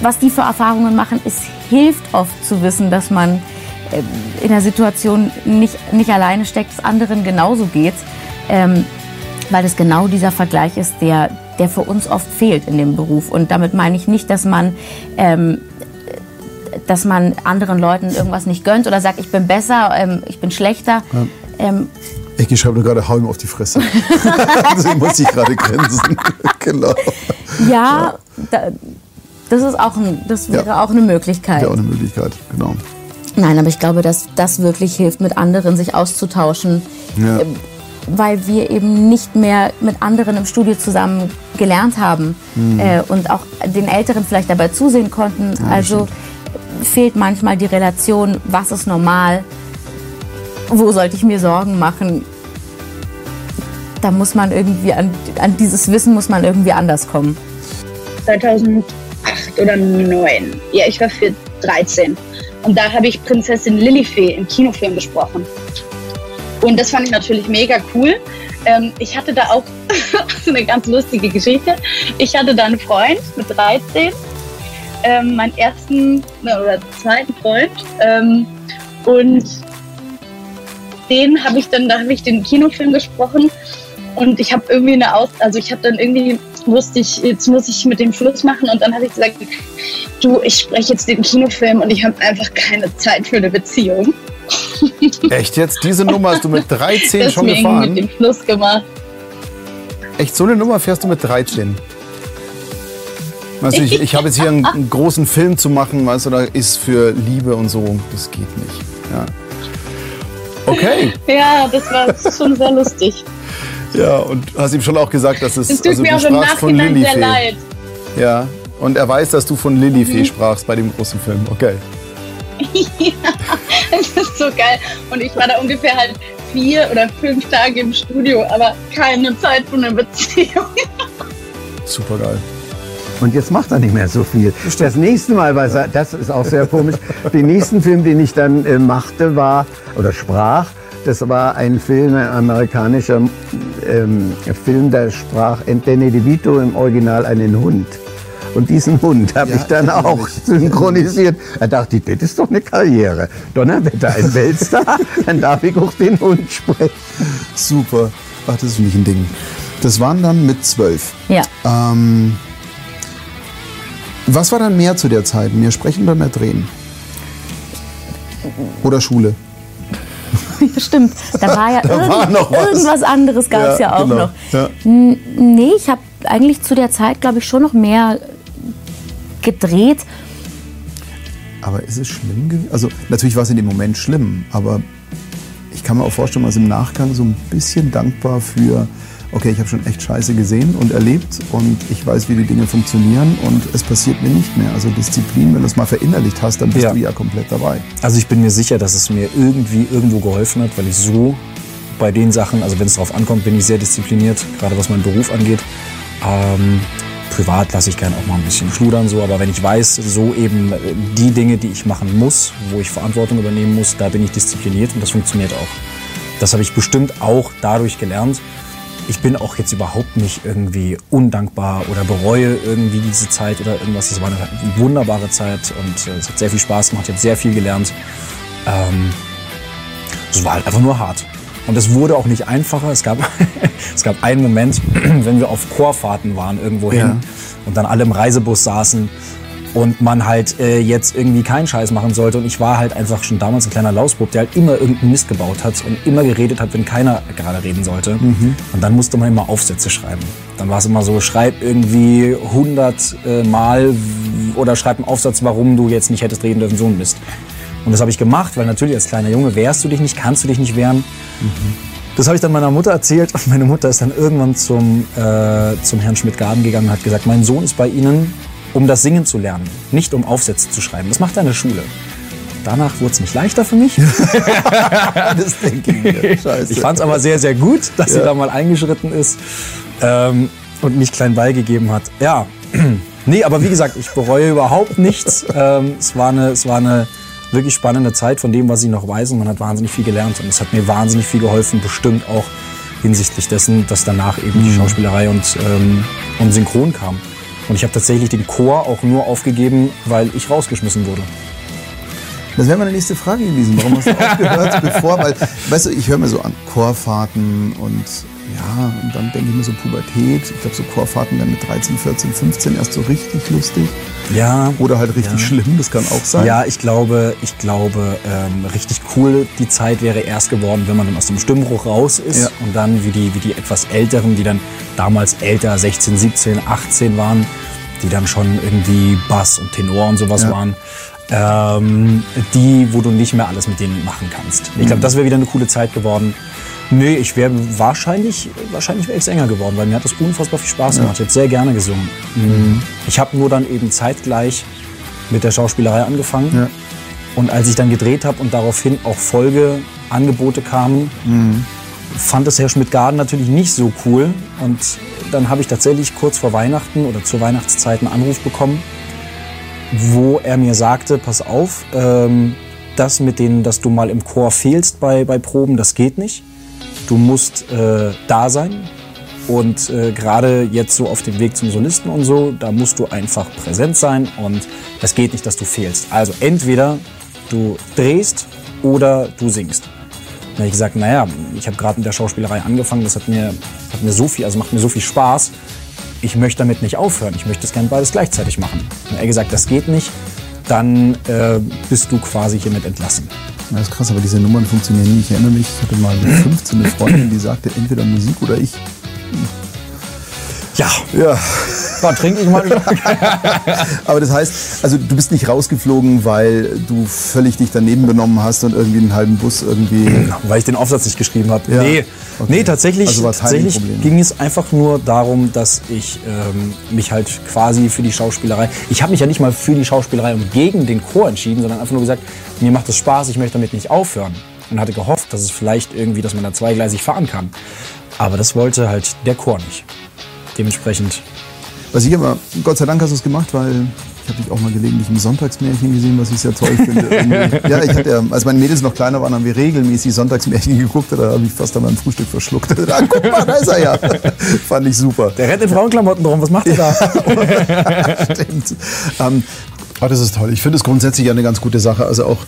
was die für Erfahrungen machen, es hilft oft zu wissen, dass man äh, in der Situation nicht, nicht alleine steckt, es anderen genauso geht. Ähm, weil es genau dieser Vergleich ist, der, der für uns oft fehlt in dem Beruf. Und damit meine ich nicht, dass man, ähm, dass man anderen Leuten irgendwas nicht gönnt oder sagt, ich bin besser, ähm, ich bin schlechter. Ja. Ähm, ich schreibe nur gerade, hau ihm auf die Fresse. Deswegen muss ich gerade grenzen. genau. Ja, ja. Da, das, ist auch ein, das wäre ja. auch eine Möglichkeit. Wäre auch eine Möglichkeit, genau. Nein, aber ich glaube, dass das wirklich hilft, mit anderen sich auszutauschen. Ja. Weil wir eben nicht mehr mit anderen im Studio zusammen gelernt haben mhm. äh, und auch den Älteren vielleicht dabei zusehen konnten. Ja, also stimmt. fehlt manchmal die Relation, was ist normal, wo sollte ich mir Sorgen machen. Da muss man irgendwie an, an dieses Wissen muss man irgendwie anders kommen. 2008 oder 2009. Ja, ich war für 13. Und da habe ich Prinzessin Lilifee im Kinofilm gesprochen. Und das fand ich natürlich mega cool. Ähm, ich hatte da auch eine ganz lustige Geschichte. Ich hatte da einen Freund mit 13, ähm, meinen ersten ne, oder zweiten Freund. Ähm, und den habe ich dann, da habe ich den Kinofilm gesprochen und ich habe irgendwie eine Aus, also ich habe dann irgendwie wusste ich, jetzt muss ich mit dem Schluss machen und dann habe ich gesagt, du, ich spreche jetzt den Kinofilm und ich habe einfach keine Zeit für eine Beziehung. Echt jetzt? Diese Nummer hast du mit 13 das schon gefahren? mit dem Schluss gemacht. Echt, so eine Nummer fährst du mit 13? Also ich, ich habe jetzt hier einen, einen, großen Film zu machen, weißt du, da ist für Liebe und so, das geht nicht. Ja. Okay. Ja, das war schon sehr lustig. Ja, und hast ihm schon auch gesagt, dass es. Es tut also, mir auch im Nachhinein sehr leid. Ja, und er weiß, dass du von Lilifee mhm. sprachst bei dem großen Film. Okay. Ja, es ist so geil. Und ich war da ungefähr halt vier oder fünf Tage im Studio, aber keine Zeit für eine Beziehung. Super geil. Und jetzt macht er nicht mehr so viel. Das nächste Mal, weil er, das ist auch sehr komisch, den nächsten Film, den ich dann äh, machte, war oder sprach, das war ein Film, ein amerikanischer ähm, Film, da sprach Danny DeVito im Original einen Hund. Und diesen Hund habe ja, ich dann auch synchronisiert. Da dachte ich, das ist doch eine Karriere. Donnerwetter, ein Weltstar, dann darf ich auch den Hund sprechen. Super. Ach, das ist für mich ein Ding. Das waren dann mit zwölf. Ja. Ähm, was war dann mehr zu der Zeit? Mehr sprechen oder mehr drehen? Oder Schule? stimmt. Da war ja da war irgend, irgendwas anderes gab es ja, ja, auch genau. noch. Ja. Nee, ich habe eigentlich zu der Zeit, glaube ich, schon noch mehr gedreht. Aber ist es schlimm gewesen? Also natürlich war es in dem Moment schlimm, aber ich kann mir auch vorstellen, man ist im Nachgang so ein bisschen dankbar für, okay, ich habe schon echt Scheiße gesehen und erlebt und ich weiß, wie die Dinge funktionieren und es passiert mir nicht mehr. Also Disziplin, wenn du es mal verinnerlicht hast, dann bist ja. du ja komplett dabei. Also ich bin mir sicher, dass es mir irgendwie irgendwo geholfen hat, weil ich so bei den Sachen, also wenn es darauf ankommt, bin ich sehr diszipliniert, gerade was meinen Beruf angeht. Ähm, privat lasse ich gerne auch mal ein bisschen schludern so, aber wenn ich weiß, so eben äh, die Dinge, die ich machen muss, wo ich Verantwortung übernehmen muss, da bin ich diszipliniert und das funktioniert auch. Das habe ich bestimmt auch dadurch gelernt. Ich bin auch jetzt überhaupt nicht irgendwie undankbar oder bereue irgendwie diese Zeit oder irgendwas. Das war eine wunderbare Zeit und äh, es hat sehr viel Spaß gemacht, ich habe sehr viel gelernt. Ähm, es war halt einfach nur hart. Und es wurde auch nicht einfacher. Es gab, es gab einen Moment, wenn wir auf Chorfahrten waren irgendwo hin ja. und dann alle im Reisebus saßen und man halt äh, jetzt irgendwie keinen Scheiß machen sollte. Und ich war halt einfach schon damals ein kleiner Lausbub, der halt immer irgendeinen Mist gebaut hat und immer geredet hat, wenn keiner gerade reden sollte. Mhm. Und dann musste man immer Aufsätze schreiben. Dann war es immer so, schreib irgendwie 100 äh, Mal oder schreib einen Aufsatz, warum du jetzt nicht hättest reden dürfen, so ein Mist. Und das habe ich gemacht, weil natürlich als kleiner Junge wehrst du dich nicht, kannst du dich nicht wehren. Das habe ich dann meiner Mutter erzählt und meine Mutter ist dann irgendwann zum, äh, zum Herrn Schmidt-Gaden gegangen und hat gesagt, mein Sohn ist bei Ihnen, um das Singen zu lernen, nicht um Aufsätze zu schreiben. Das macht er in der Schule. Danach wurde es nicht leichter für mich. das denke ich mir. Scheiße. Ich fand es aber sehr, sehr gut, dass ja. sie da mal eingeschritten ist ähm, und mich klein beigegeben hat. Ja, nee, aber wie gesagt, ich bereue überhaupt nichts. Ähm, es, war eine, es war eine wirklich spannende Zeit von dem, was ich noch weiß. Und man hat wahnsinnig viel gelernt. Und es hat mir wahnsinnig viel geholfen, bestimmt auch hinsichtlich dessen, dass danach eben die mhm. Schauspielerei und, ähm, und Synchron kam. Und ich habe tatsächlich den Chor auch nur aufgegeben, weil ich rausgeschmissen wurde. Das wäre meine nächste Frage gewesen. Warum hast du aufgehört, bevor? Weil, weißt du, ich höre mir so an Chorfahrten und ja, und dann denke ich mir so Pubertät. Ich glaube, so Chorfahrten dann mit 13, 14, 15 erst so richtig lustig. Ja. Oder halt richtig ja. schlimm, das kann auch sein. Ja, ich glaube, ich glaube, ähm, richtig cool die Zeit wäre erst geworden, wenn man dann aus dem Stimmbruch raus ist ja. und dann wie die, wie die etwas Älteren, die dann damals älter, 16, 17, 18 waren, die dann schon irgendwie Bass und Tenor und sowas ja. waren, ähm, die, wo du nicht mehr alles mit denen machen kannst. Ich glaube, mhm. das wäre wieder eine coole Zeit geworden. Nee, ich wäre wahrscheinlich, wahrscheinlich wäre es enger geworden, weil mir hat das unfassbar viel Spaß gemacht. Ja. Ich hätte sehr gerne gesungen. Mhm. Ich habe nur dann eben zeitgleich mit der Schauspielerei angefangen. Ja. Und als ich dann gedreht habe und daraufhin auch Folgeangebote kamen, mhm. fand es Herr Schmidt-Garden natürlich nicht so cool. Und dann habe ich tatsächlich kurz vor Weihnachten oder zur Weihnachtszeit einen Anruf bekommen, wo er mir sagte, pass auf, ähm, das mit denen, dass du mal im Chor fehlst bei, bei Proben, das geht nicht. Du musst äh, da sein. Und äh, gerade jetzt so auf dem Weg zum Solisten und so, da musst du einfach präsent sein und es geht nicht, dass du fehlst. Also entweder du drehst oder du singst. Dann habe ich gesagt, naja, ich habe gerade mit der Schauspielerei angefangen, das hat mir, hat mir so viel, also macht mir so viel Spaß. Ich möchte damit nicht aufhören. Ich möchte es gerne beides gleichzeitig machen. Hat er gesagt, das geht nicht. Dann äh, bist du quasi hiermit entlassen. Das ist krass, aber diese Nummern funktionieren nicht. Ich erinnere mich, ich hatte mal mit 15 eine Freundin, die sagte, entweder Musik oder ich. Ja. Ja. Dann trinke ich mal. Aber das heißt, also du bist nicht rausgeflogen, weil du völlig dich daneben benommen hast und irgendwie einen halben Bus irgendwie. Weil ich den Aufsatz nicht geschrieben habe. Ja. Nee. Okay. nee, tatsächlich, also tatsächlich ging es einfach nur darum, dass ich ähm, mich halt quasi für die Schauspielerei. Ich habe mich ja nicht mal für die Schauspielerei und gegen den Chor entschieden, sondern einfach nur gesagt, mir macht es Spaß, ich möchte damit nicht aufhören. Und hatte gehofft, dass es vielleicht irgendwie, dass man da zweigleisig fahren kann. Aber das wollte halt der Chor nicht dementsprechend. Was ich aber, Gott sei Dank hast du es gemacht, weil ich habe dich auch mal gelegentlich im Sonntagsmärchen gesehen, was ich sehr toll finde. ja, ich hatte, als meine Mädels noch kleiner waren, haben wir regelmäßig Sonntagsmärchen geguckt. Da habe ich fast an meinem Frühstück verschluckt. ah, guck mal, da ist er ja. Fand ich super. Der rennt in Frauenklamotten rum. Was macht er da? Stimmt. Ähm, oh, das ist toll. Ich finde es grundsätzlich eine ganz gute Sache. Also auch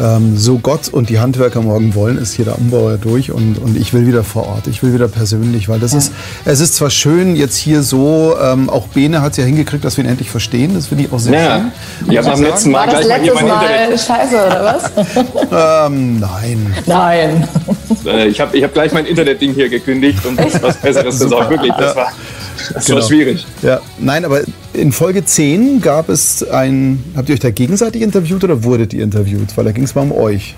ähm, so Gott und die Handwerker morgen wollen, ist hier der Umbau ja durch und, und ich will wieder vor Ort, ich will wieder persönlich, weil das ja. ist, es ist zwar schön jetzt hier so, ähm, auch Bene hat es ja hingekriegt, dass wir ihn endlich verstehen, das finde ich auch sehr ja. schön. Ja, beim letzten Mal War das letztes Mal, mal scheiße, oder was? ähm, nein. Nein. Äh, ich habe ich hab gleich mein Internetding hier gekündigt und was Besseres besorgt, wirklich, das war... Das genau. war schwierig. Ja, nein, aber in Folge 10 gab es ein. Habt ihr euch da gegenseitig interviewt oder wurdet ihr interviewt? Weil da ging es mal um euch.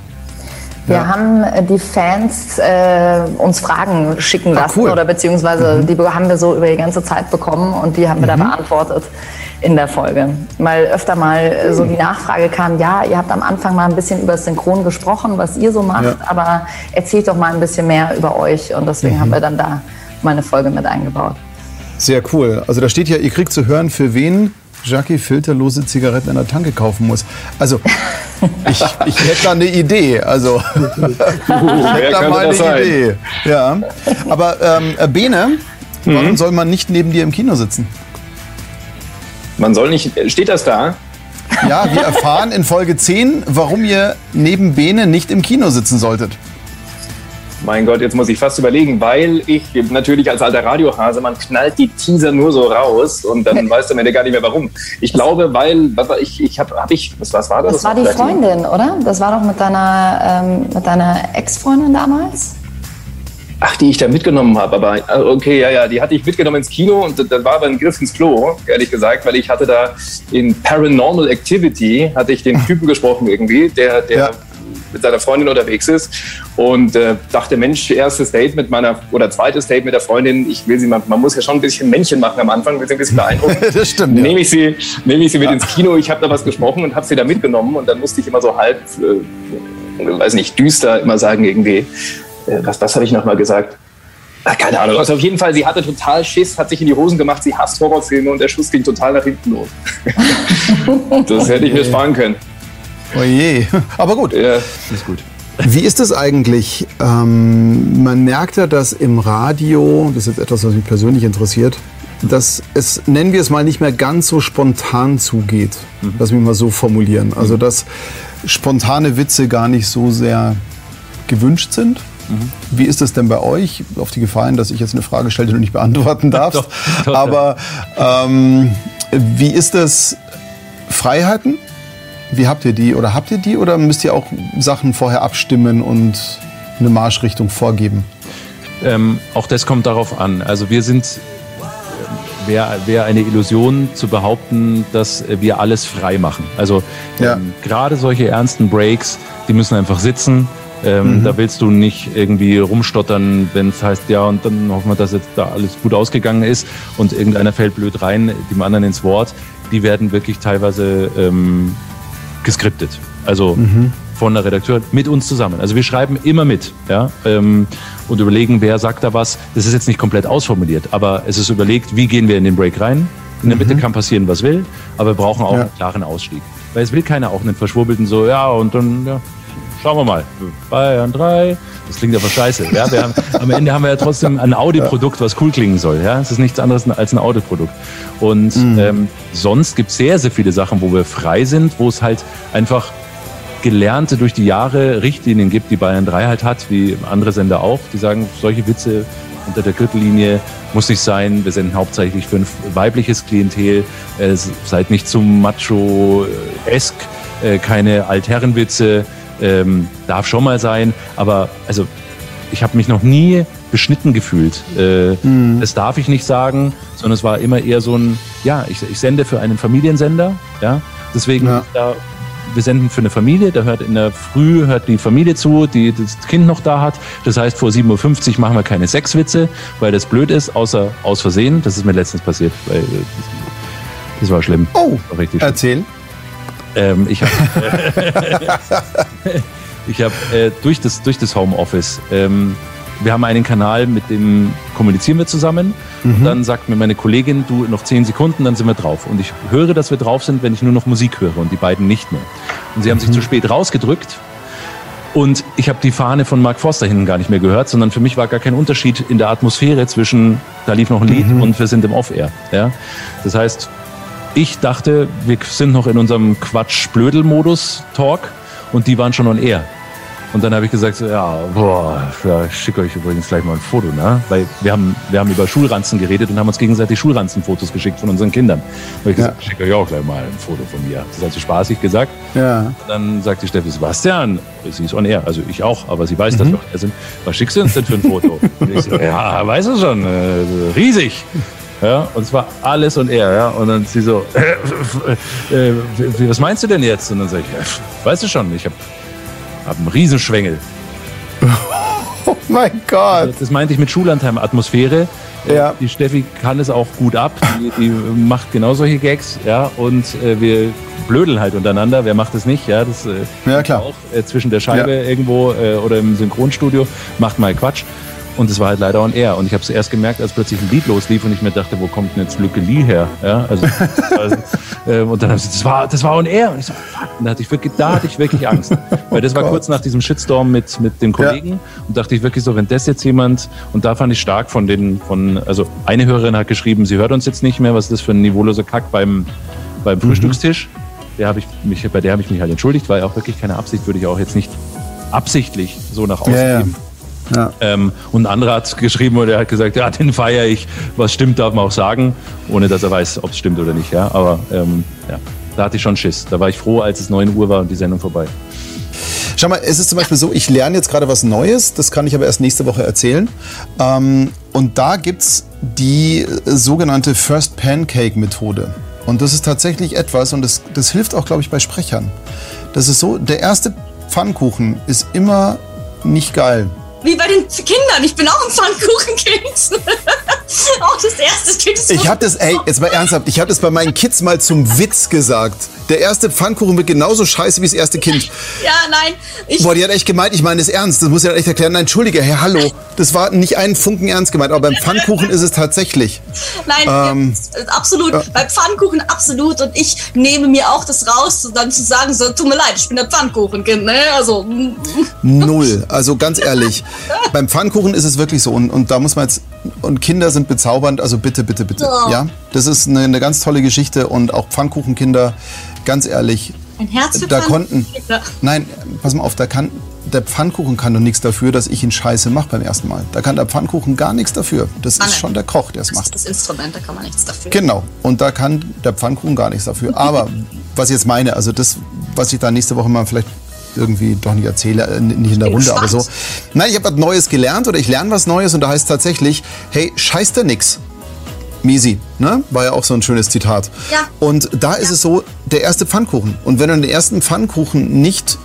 Wir ja. haben äh, die Fans äh, uns Fragen schicken ah, lassen cool. oder beziehungsweise mhm. die haben wir so über die ganze Zeit bekommen und die haben wir mhm. da beantwortet in der Folge. Weil öfter mal äh, so die Nachfrage kam, ja, ihr habt am Anfang mal ein bisschen über das Synchron gesprochen, was ihr so macht, ja. aber erzählt doch mal ein bisschen mehr über euch und deswegen mhm. haben wir dann da mal eine Folge mit eingebaut. Sehr cool. Also da steht ja, ihr kriegt zu hören, für wen Jackie filterlose Zigaretten in der Tanke kaufen muss. Also, ich, ich hätte da eine Idee. Also, ich hätte da mal eine? Idee. Ja. Aber ähm, äh, Bene, mhm. warum soll man nicht neben dir im Kino sitzen? Man soll nicht. Steht das da? Ja, wir erfahren in Folge 10, warum ihr neben Bene nicht im Kino sitzen solltet. Mein Gott, jetzt muss ich fast überlegen, weil ich natürlich als alter Radiohase, man knallt die Teaser nur so raus und dann weißt du am Ende gar nicht mehr warum. Ich glaube, weil, ich, ich habe, hab ich, was, was war das? Das war die Freundin, oder? Das war doch mit deiner, ähm, mit deiner Ex-Freundin damals? Ach, die ich da mitgenommen habe, aber äh, okay, ja, ja, die hatte ich mitgenommen ins Kino und das war aber ein Griff ins Klo, ehrlich gesagt, weil ich hatte da in Paranormal Activity, hatte ich den Typen gesprochen irgendwie, der, der ja mit seiner Freundin unterwegs ist und äh, dachte, Mensch, erstes Date mit meiner oder zweites Date mit der Freundin, ich will sie mal, man muss ja schon ein bisschen Männchen machen am Anfang, will sie ein bisschen beeindrucken. das stimmt. Ja. Nehme ich sie, nehme ich sie mit ja. ins Kino, ich habe da was gesprochen und habe sie da mitgenommen und dann musste ich immer so halb, äh, weiß nicht, düster immer sagen irgendwie, äh, was, was habe ich nochmal gesagt? Ach, keine Ahnung. Also auf jeden Fall, sie hatte total Schiss, hat sich in die Hosen gemacht, sie hasst Horrorfilme und der Schuss ging total nach hinten los. das hätte ich mir sparen können. Oh je. Aber gut. Ja, ist gut. Wie ist es eigentlich? Ähm, man merkt ja, dass im Radio, das ist jetzt etwas, was mich persönlich interessiert, dass es, nennen wir es mal, nicht mehr ganz so spontan zugeht. Mhm. Lass mich mal so formulieren. Also, dass spontane Witze gar nicht so sehr gewünscht sind. Mhm. Wie ist es denn bei euch? Auf die Gefallen, dass ich jetzt eine Frage stelle, die du nicht beantworten darfst. doch, doch, Aber ähm, wie ist es? Freiheiten? Wie habt ihr die? Oder habt ihr die oder müsst ihr auch Sachen vorher abstimmen und eine Marschrichtung vorgeben? Ähm, auch das kommt darauf an. Also wir sind, wäre wär eine Illusion zu behaupten, dass wir alles frei machen. Also ja. ähm, gerade solche ernsten Breaks, die müssen einfach sitzen. Ähm, mhm. Da willst du nicht irgendwie rumstottern, wenn es heißt, ja, und dann hoffen wir, dass jetzt da alles gut ausgegangen ist und irgendeiner fällt blöd rein, dem anderen ins Wort. Die werden wirklich teilweise ähm, geskriptet. Also mhm. von der Redakteur mit uns zusammen. Also wir schreiben immer mit ja, ähm, und überlegen, wer sagt da was. Das ist jetzt nicht komplett ausformuliert, aber es ist überlegt, wie gehen wir in den Break rein. In der Mitte mhm. kann passieren, was will, aber wir brauchen auch ja. einen klaren Ausstieg. Weil es will keiner auch einen verschwurbelten so, ja, und dann, ja, schauen wir mal. Bayern 3. Das klingt aber scheiße. Ja? Wir haben, am Ende haben wir ja trotzdem ein Audi-Produkt, was cool klingen soll. Ja? Es ist nichts anderes als ein Audi-Produkt. Und mhm. ähm, sonst gibt es sehr, sehr viele Sachen, wo wir frei sind, wo es halt einfach gelernte durch die Jahre Richtlinien gibt, die Bayern 3 halt hat, wie andere Sender auch. Die sagen, solche Witze unter der Gürtellinie muss nicht sein. Wir senden hauptsächlich für ein weibliches Klientel. Äh, seid nicht zu macho-esk, äh, keine Altherrenwitze ähm, darf schon mal sein, aber also ich habe mich noch nie beschnitten gefühlt. Äh, mhm. Das darf ich nicht sagen, sondern es war immer eher so ein, ja, ich, ich sende für einen Familiensender, ja, deswegen ja. Da, wir senden für eine Familie, da hört in der Früh hört die Familie zu, die das Kind noch da hat. Das heißt, vor 7.50 Uhr machen wir keine Sexwitze, weil das blöd ist, außer aus Versehen. Das ist mir letztens passiert, weil äh, das war schlimm. Oh, war richtig schlimm. erzähl. Ähm, ich habe ich hab, äh, durch, das, durch das Homeoffice, ähm, wir haben einen Kanal, mit dem kommunizieren wir zusammen. Mhm. Und dann sagt mir meine Kollegin, du noch zehn Sekunden, dann sind wir drauf. Und ich höre, dass wir drauf sind, wenn ich nur noch Musik höre und die beiden nicht mehr. Und sie haben sich mhm. zu spät rausgedrückt. Und ich habe die Fahne von Mark Forster hinten gar nicht mehr gehört, sondern für mich war gar kein Unterschied in der Atmosphäre zwischen, da lief noch ein Lied mhm. und wir sind im Off-Air. Ja? Das heißt, ich dachte, wir sind noch in unserem Quatsch-Blödel-Modus-Talk und die waren schon on air. Und dann habe ich gesagt, so, ja, boah, ja, ich schicke euch übrigens gleich mal ein Foto, ne? Weil wir haben, wir haben über Schulranzen geredet und haben uns gegenseitig Schulranzenfotos geschickt von unseren Kindern. Da habe ich gesagt, ich schicke euch auch gleich mal ein Foto von mir. Das hat sie spaßig gesagt. Ja. Und dann sagt die Steffi, Sebastian, sie ist on air, also ich auch, aber sie weiß, mhm. dass wir on air sind. Was schickst du uns denn für ein Foto? und ich so, ja, weißt du schon, äh, riesig. Ja, und es war alles und er, ja. Und dann sie so, äh, äh, was meinst du denn jetzt? Und dann sage ich, weißt du schon, ich habe hab einen Riesenschwengel. oh mein Gott. Das meinte ich mit Schullandheim-Atmosphäre. Ja. Die Steffi kann es auch gut ab. Die, die macht genau solche Gags, ja. Und äh, wir blödeln halt untereinander. Wer macht es nicht, ja? Das äh, ja, klar. auch äh, zwischen der Scheibe ja. irgendwo äh, oder im Synchronstudio macht mal Quatsch. Und es war halt leider on air. Und ich habe es erst gemerkt, als plötzlich ein Lied loslief und ich mir dachte, wo kommt denn jetzt Lücke Lee her? Ja, also, also äh, und dann haben sie, das war, das war on air. Und ich so, fuck. Und da hatte ich wirklich, da hatte ich wirklich Angst. Weil das war kurz nach diesem Shitstorm mit, mit dem Kollegen. Ja. Und dachte ich wirklich so, wenn das jetzt jemand, und da fand ich stark von den, von, also eine Hörerin hat geschrieben, sie hört uns jetzt nicht mehr, was ist das für ein niveauloser Kack beim, beim mhm. Frühstückstisch. Der hab ich mich, bei der habe ich mich halt entschuldigt, weil auch wirklich keine Absicht, würde ich auch jetzt nicht absichtlich so nach außen ja, geben. Ja. Ähm, und ein anderer hat geschrieben und er hat gesagt, ja, den feiere ich. Was stimmt, darf man auch sagen, ohne dass er weiß, ob es stimmt oder nicht. Ja, aber ähm, ja, da hatte ich schon Schiss. Da war ich froh, als es 9 Uhr war und die Sendung vorbei. Schau mal, es ist zum Beispiel so, ich lerne jetzt gerade was Neues, das kann ich aber erst nächste Woche erzählen. Ähm, und da gibt es die sogenannte First Pancake Methode. Und das ist tatsächlich etwas, und das, das hilft auch, glaube ich, bei Sprechern. Das ist so, der erste Pfannkuchen ist immer nicht geil wie bei den Kindern. Ich bin auch ein Pfannkuchenkind. auch das erste Kind ist Ich habe das, ey, jetzt mal ernsthaft, ich habe das bei meinen Kids mal zum Witz gesagt. Der erste Pfannkuchen wird genauso scheiße wie das erste Kind. Ja, nein. Boah, die hat echt gemeint, ich meine es ernst. Das muss ich ja echt erklären. Nein, entschuldige, Herr, hallo. Das war nicht einen Funken ernst gemeint, aber beim Pfannkuchen ist es tatsächlich. Nein, ähm, absolut. Ja. Bei Pfannkuchen absolut. Und ich nehme mir auch das raus, dann zu sagen, so, tut mir leid, ich bin der Pfannkuchenkind. Ne? Also. Null. Also ganz ehrlich. beim Pfannkuchen ist es wirklich so. Und, und da muss man jetzt. Und Kinder sind bezaubernd, also bitte, bitte, bitte. Oh. Ja, das ist eine, eine ganz tolle Geschichte. Und auch Pfannkuchenkinder ganz ehrlich, ein Herz für da konnten. Nein, pass mal auf, da kann der Pfannkuchen kann doch nichts dafür, dass ich ihn scheiße mache beim ersten Mal. Da kann der Pfannkuchen gar nichts dafür. Das Pfanne. ist schon der Koch, der es macht. Das ist das Instrument, da kann man nichts dafür. Genau. Und da kann der Pfannkuchen gar nichts dafür. Aber was ich jetzt meine, also das, was ich da nächste Woche mal vielleicht irgendwie doch nicht erzähle, äh, nicht in der Runde, aber so. Nein, ich habe was Neues gelernt oder ich lerne was Neues und da heißt tatsächlich, hey, scheiß dir nix. Misi, ne? War ja auch so ein schönes Zitat. Ja. Und da ja. ist es so, der erste Pfannkuchen. Und wenn du den ersten Pfannkuchen nicht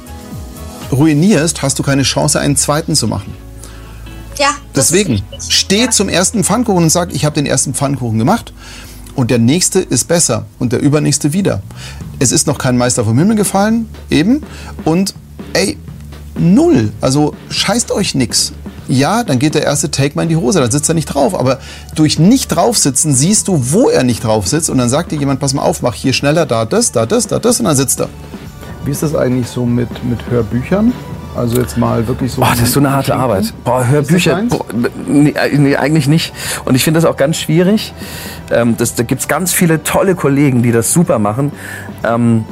ruinierst, hast du keine Chance, einen zweiten zu machen. Ja. Deswegen, steh ja. zum ersten Pfannkuchen und sag, ich habe den ersten Pfannkuchen gemacht. Und der nächste ist besser und der übernächste wieder. Es ist noch kein Meister vom Himmel gefallen, eben. Und ey, null. Also scheißt euch nix ja, dann geht der erste Take mal in die Hose, dann sitzt er nicht drauf. Aber durch nicht draufsitzen siehst du, wo er nicht drauf sitzt. Und dann sagt dir jemand, pass mal auf, mach hier schneller, da das, da das, da das und dann sitzt er. Wie ist das eigentlich so mit, mit Hörbüchern? Also jetzt mal wirklich so. Boah, das ist so eine harte Arbeit. Boah, Hörbücher. Boah, nee, nee, eigentlich nicht. Und ich finde das auch ganz schwierig. Ähm, das, da gibt es ganz viele tolle Kollegen, die das super machen. Ähm,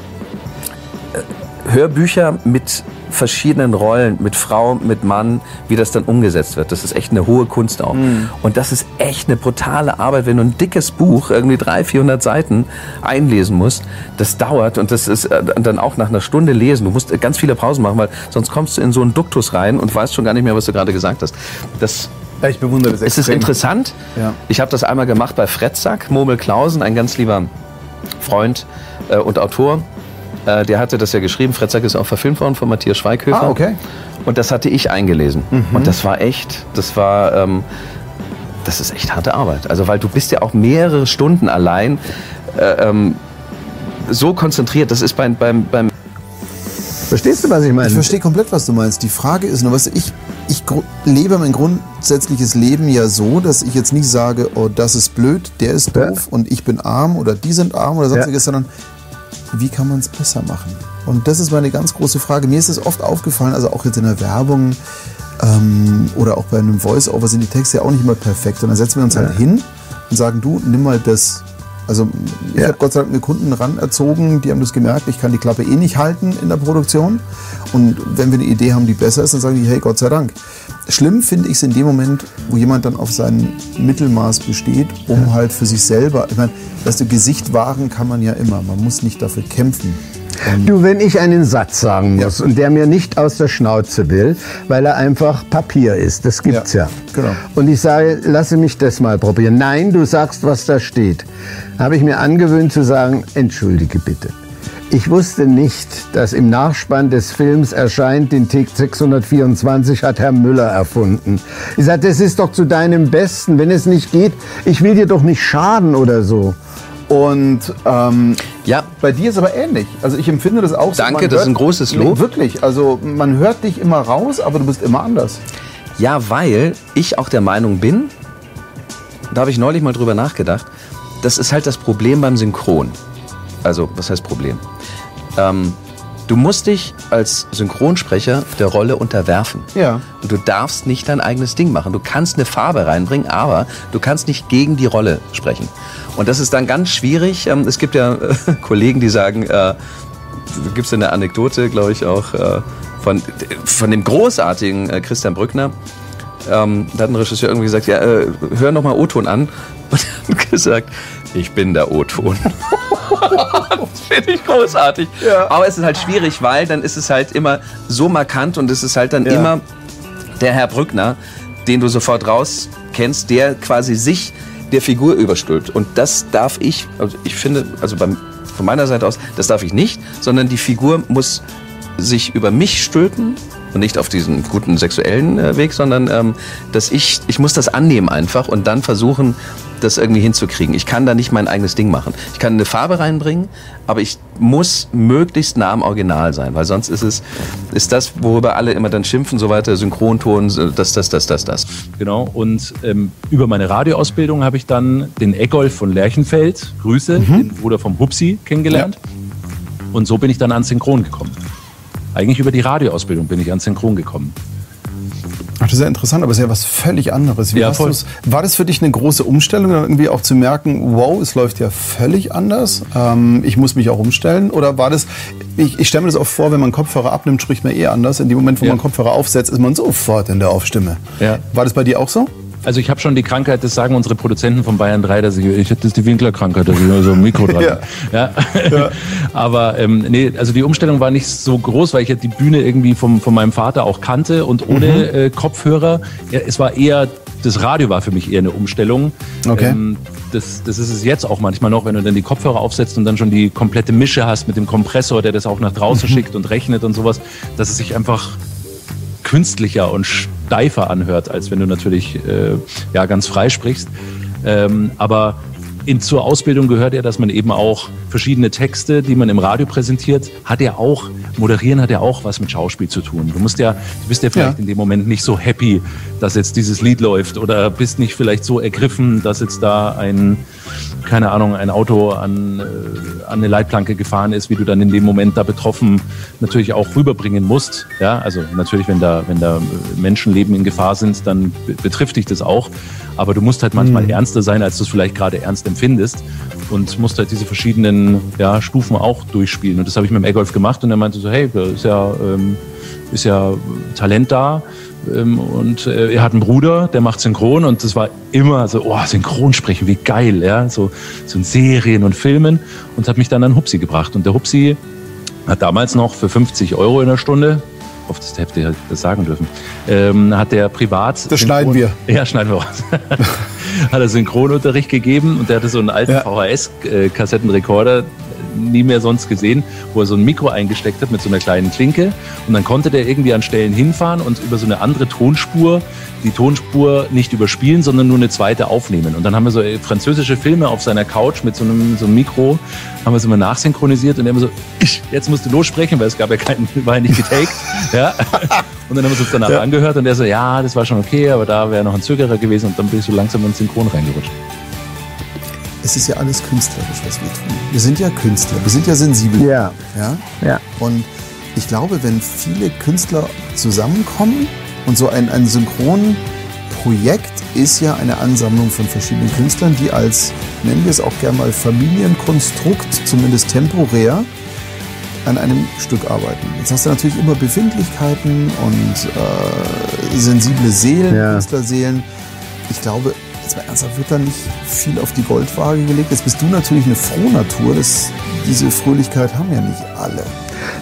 äh, Hörbücher mit verschiedenen Rollen, mit Frau, mit Mann, wie das dann umgesetzt wird. Das ist echt eine hohe Kunst auch. Mhm. Und das ist echt eine brutale Arbeit, wenn du ein dickes Buch, irgendwie 300, 400 Seiten einlesen musst. Das dauert und das ist äh, dann auch nach einer Stunde lesen. Du musst ganz viele Pausen machen, weil sonst kommst du in so einen Duktus rein und weißt schon gar nicht mehr, was du gerade gesagt hast. Das ja, ich bewundere das extrem. Es ist interessant. Ja. Ich habe das einmal gemacht bei Fretzack, Momel Klausen, ein ganz lieber Freund äh, und Autor äh, der hatte das ja geschrieben. Fred ist auch verfilmt worden von Matthias Schweighöfer. Ah, okay. Und das hatte ich eingelesen. Mhm. Und das war echt, das war, ähm, das ist echt harte Arbeit. Also, weil du bist ja auch mehrere Stunden allein äh, ähm, so konzentriert. Das ist beim, beim, beim Verstehst du, was ich meine? Ich verstehe komplett, was du meinst. Die Frage ist nur, was ich, ich lebe mein grundsätzliches Leben ja so, dass ich jetzt nicht sage, oh, das ist blöd, der ist doof ja. und ich bin arm oder die sind arm oder sonstiges, ja. sondern wie kann man es besser machen? Und das ist meine ganz große Frage. Mir ist es oft aufgefallen, also auch jetzt in der Werbung ähm, oder auch bei einem Voice-Over sind die Texte ja auch nicht immer perfekt. Und dann setzen wir uns halt ja. halt hin und sagen, du, nimm mal das Also ich ja. habe Gott sei Dank eine Kunden ran erzogen, die haben das gemerkt, ich kann die Klappe eh nicht halten in der Produktion. Und wenn wir eine Idee haben, die besser ist, dann sagen die, hey, Gott sei Dank. Schlimm finde ich es in dem Moment, wo jemand dann auf sein Mittelmaß besteht, um ja. halt für sich selber, ich meine, das Gesicht wahren kann man ja immer, man muss nicht dafür kämpfen. Du, wenn ich einen Satz sagen muss ja. und der mir nicht aus der Schnauze will, weil er einfach Papier ist, das gibt's ja. ja. Genau. Und ich sage, lasse mich das mal probieren. Nein, du sagst, was da steht. Habe ich mir angewöhnt zu sagen, entschuldige bitte. Ich wusste nicht, dass im Nachspann des Films erscheint, den Tick 624 hat Herr Müller erfunden. Ich sagte, das ist doch zu deinem Besten. Wenn es nicht geht, ich will dir doch nicht schaden oder so. Und ähm, ja. bei dir ist aber ähnlich. Also ich empfinde das auch so. Danke, das ist ein großes Lob. Wirklich. Also man hört dich immer raus, aber du bist immer anders. Ja, weil ich auch der Meinung bin, da habe ich neulich mal drüber nachgedacht, das ist halt das Problem beim Synchron. Also, was heißt Problem? Ähm, du musst dich als Synchronsprecher der Rolle unterwerfen. Ja. Und du darfst nicht dein eigenes Ding machen. Du kannst eine Farbe reinbringen, aber du kannst nicht gegen die Rolle sprechen. Und das ist dann ganz schwierig. Ähm, es gibt ja äh, Kollegen, die sagen, äh, gibt es eine Anekdote, glaube ich, auch äh, von, von dem großartigen äh, Christian Brückner. Ähm, da hat ein Regisseur irgendwie gesagt, ja, äh, hör noch mal O-Ton an. Und er hat gesagt, ich bin der O-Ton. das finde ich großartig. Ja. Aber es ist halt schwierig, weil dann ist es halt immer so markant und es ist halt dann ja. immer der Herr Brückner, den du sofort rauskennst, der quasi sich der Figur überstülpt. Und das darf ich, also ich finde, also beim, von meiner Seite aus, das darf ich nicht, sondern die Figur muss sich über mich stülpen und nicht auf diesen guten sexuellen äh, Weg, sondern ähm, dass ich, ich muss das annehmen einfach und dann versuchen, das irgendwie hinzukriegen. Ich kann da nicht mein eigenes Ding machen. Ich kann eine Farbe reinbringen, aber ich muss möglichst nah am Original sein, weil sonst ist es, ist das, worüber alle immer dann schimpfen, so weiter, Synchronton, das, das, das, das, das. Genau, und ähm, über meine Radioausbildung habe ich dann den Eggolf von Lerchenfeld, Grüße, mhm. den Bruder vom Hupsi, kennengelernt. Ja. Und so bin ich dann ans Synchron gekommen. Eigentlich über die Radioausbildung bin ich ans Synchron gekommen. Ach, das ist ja interessant, aber es ist ja was völlig anderes. Wie ja, voll. War das für dich eine große Umstellung, irgendwie auch zu merken, wow, es läuft ja völlig anders, ähm, ich muss mich auch umstellen? Oder war das, ich, ich stelle mir das auch vor, wenn man Kopfhörer abnimmt, spricht man eh anders. In dem Moment, wo ja. man Kopfhörer aufsetzt, ist man sofort in der Aufstimme. Ja. War das bei dir auch so? Also ich habe schon die Krankheit, das sagen unsere Produzenten von Bayern 3, dass ich, ich das ist die Winklerkrankheit, dass ich so ein Mikro dran ja. ja. ja. Aber ähm, nee, also die Umstellung war nicht so groß, weil ich ja die Bühne irgendwie vom, von meinem Vater auch kannte und ohne mhm. äh, Kopfhörer. Ja, es war eher, das Radio war für mich eher eine Umstellung. Okay. Ähm, das, das ist es jetzt auch manchmal noch, wenn du dann die Kopfhörer aufsetzt und dann schon die komplette Mische hast mit dem Kompressor, der das auch nach draußen mhm. schickt und rechnet und sowas, dass es sich einfach künstlicher und steifer anhört, als wenn du natürlich äh, ja, ganz frei sprichst. Ähm, aber in, zur Ausbildung gehört ja, dass man eben auch verschiedene Texte, die man im Radio präsentiert, hat ja auch, moderieren hat ja auch was mit Schauspiel zu tun. Du musst ja, du bist ja vielleicht ja. in dem Moment nicht so happy, dass jetzt dieses Lied läuft oder bist nicht vielleicht so ergriffen, dass jetzt da ein, keine Ahnung, ein Auto an, äh, an eine Leitplanke gefahren ist, wie du dann in dem Moment da betroffen natürlich auch rüberbringen musst. Ja, also natürlich, wenn da, wenn da Menschenleben in Gefahr sind, dann betrifft dich das auch. Aber du musst halt manchmal mhm. ernster sein, als du es vielleicht gerade ernst empfindest und musst halt diese verschiedenen ja, Stufen auch durchspielen. Und das habe ich mit dem Airgolf gemacht und er meinte so, hey, da ist ja, ähm, ist ja Talent da. Ähm, und äh, er hat einen Bruder, der macht Synchron und das war immer so, oh, Synchronsprechen, wie geil, ja, so, so in Serien und Filmen und hat mich dann an Hupsi gebracht. Und der Hupsi hat damals noch für 50 Euro in der Stunde, oft das hätte das sagen dürfen, ähm, hat der privat. Das Synchron schneiden wir. Ja, schneiden wir raus. hat er Synchronunterricht gegeben und der hatte so einen alten ja. VHS-Kassettenrekorder, nie mehr sonst gesehen, wo er so ein Mikro eingesteckt hat mit so einer kleinen Klinke. Und dann konnte der irgendwie an Stellen hinfahren und über so eine andere Tonspur die Tonspur nicht überspielen, sondern nur eine zweite aufnehmen. Und dann haben wir so französische Filme auf seiner Couch mit so einem, so einem Mikro, haben wir es immer nachsynchronisiert und er immer so, jetzt musst du lossprechen, weil es gab ja keinen, war ja nicht getaked. ja. Und dann haben wir es uns danach ja. angehört und er so, ja, das war schon okay, aber da wäre noch ein Zögerer gewesen und dann bin ich so langsam ins Synchron reingerutscht es ist ja alles künstlerisch, was wir tun. Wir sind ja Künstler, wir sind ja sensibel. Ja. ja. ja. Und ich glaube, wenn viele Künstler zusammenkommen und so ein, ein Synchronprojekt ist ja eine Ansammlung von verschiedenen Künstlern, die als nennen wir es auch gerne mal Familienkonstrukt, zumindest temporär, an einem Stück arbeiten. Jetzt hast du natürlich immer Befindlichkeiten und äh, sensible Seelen, ja. Künstlerseelen. Ich glaube, mal ernsthaft, wird da nicht viel auf die Goldwaage gelegt. Jetzt bist du natürlich eine Frohnatur. Das, diese Fröhlichkeit haben ja nicht alle.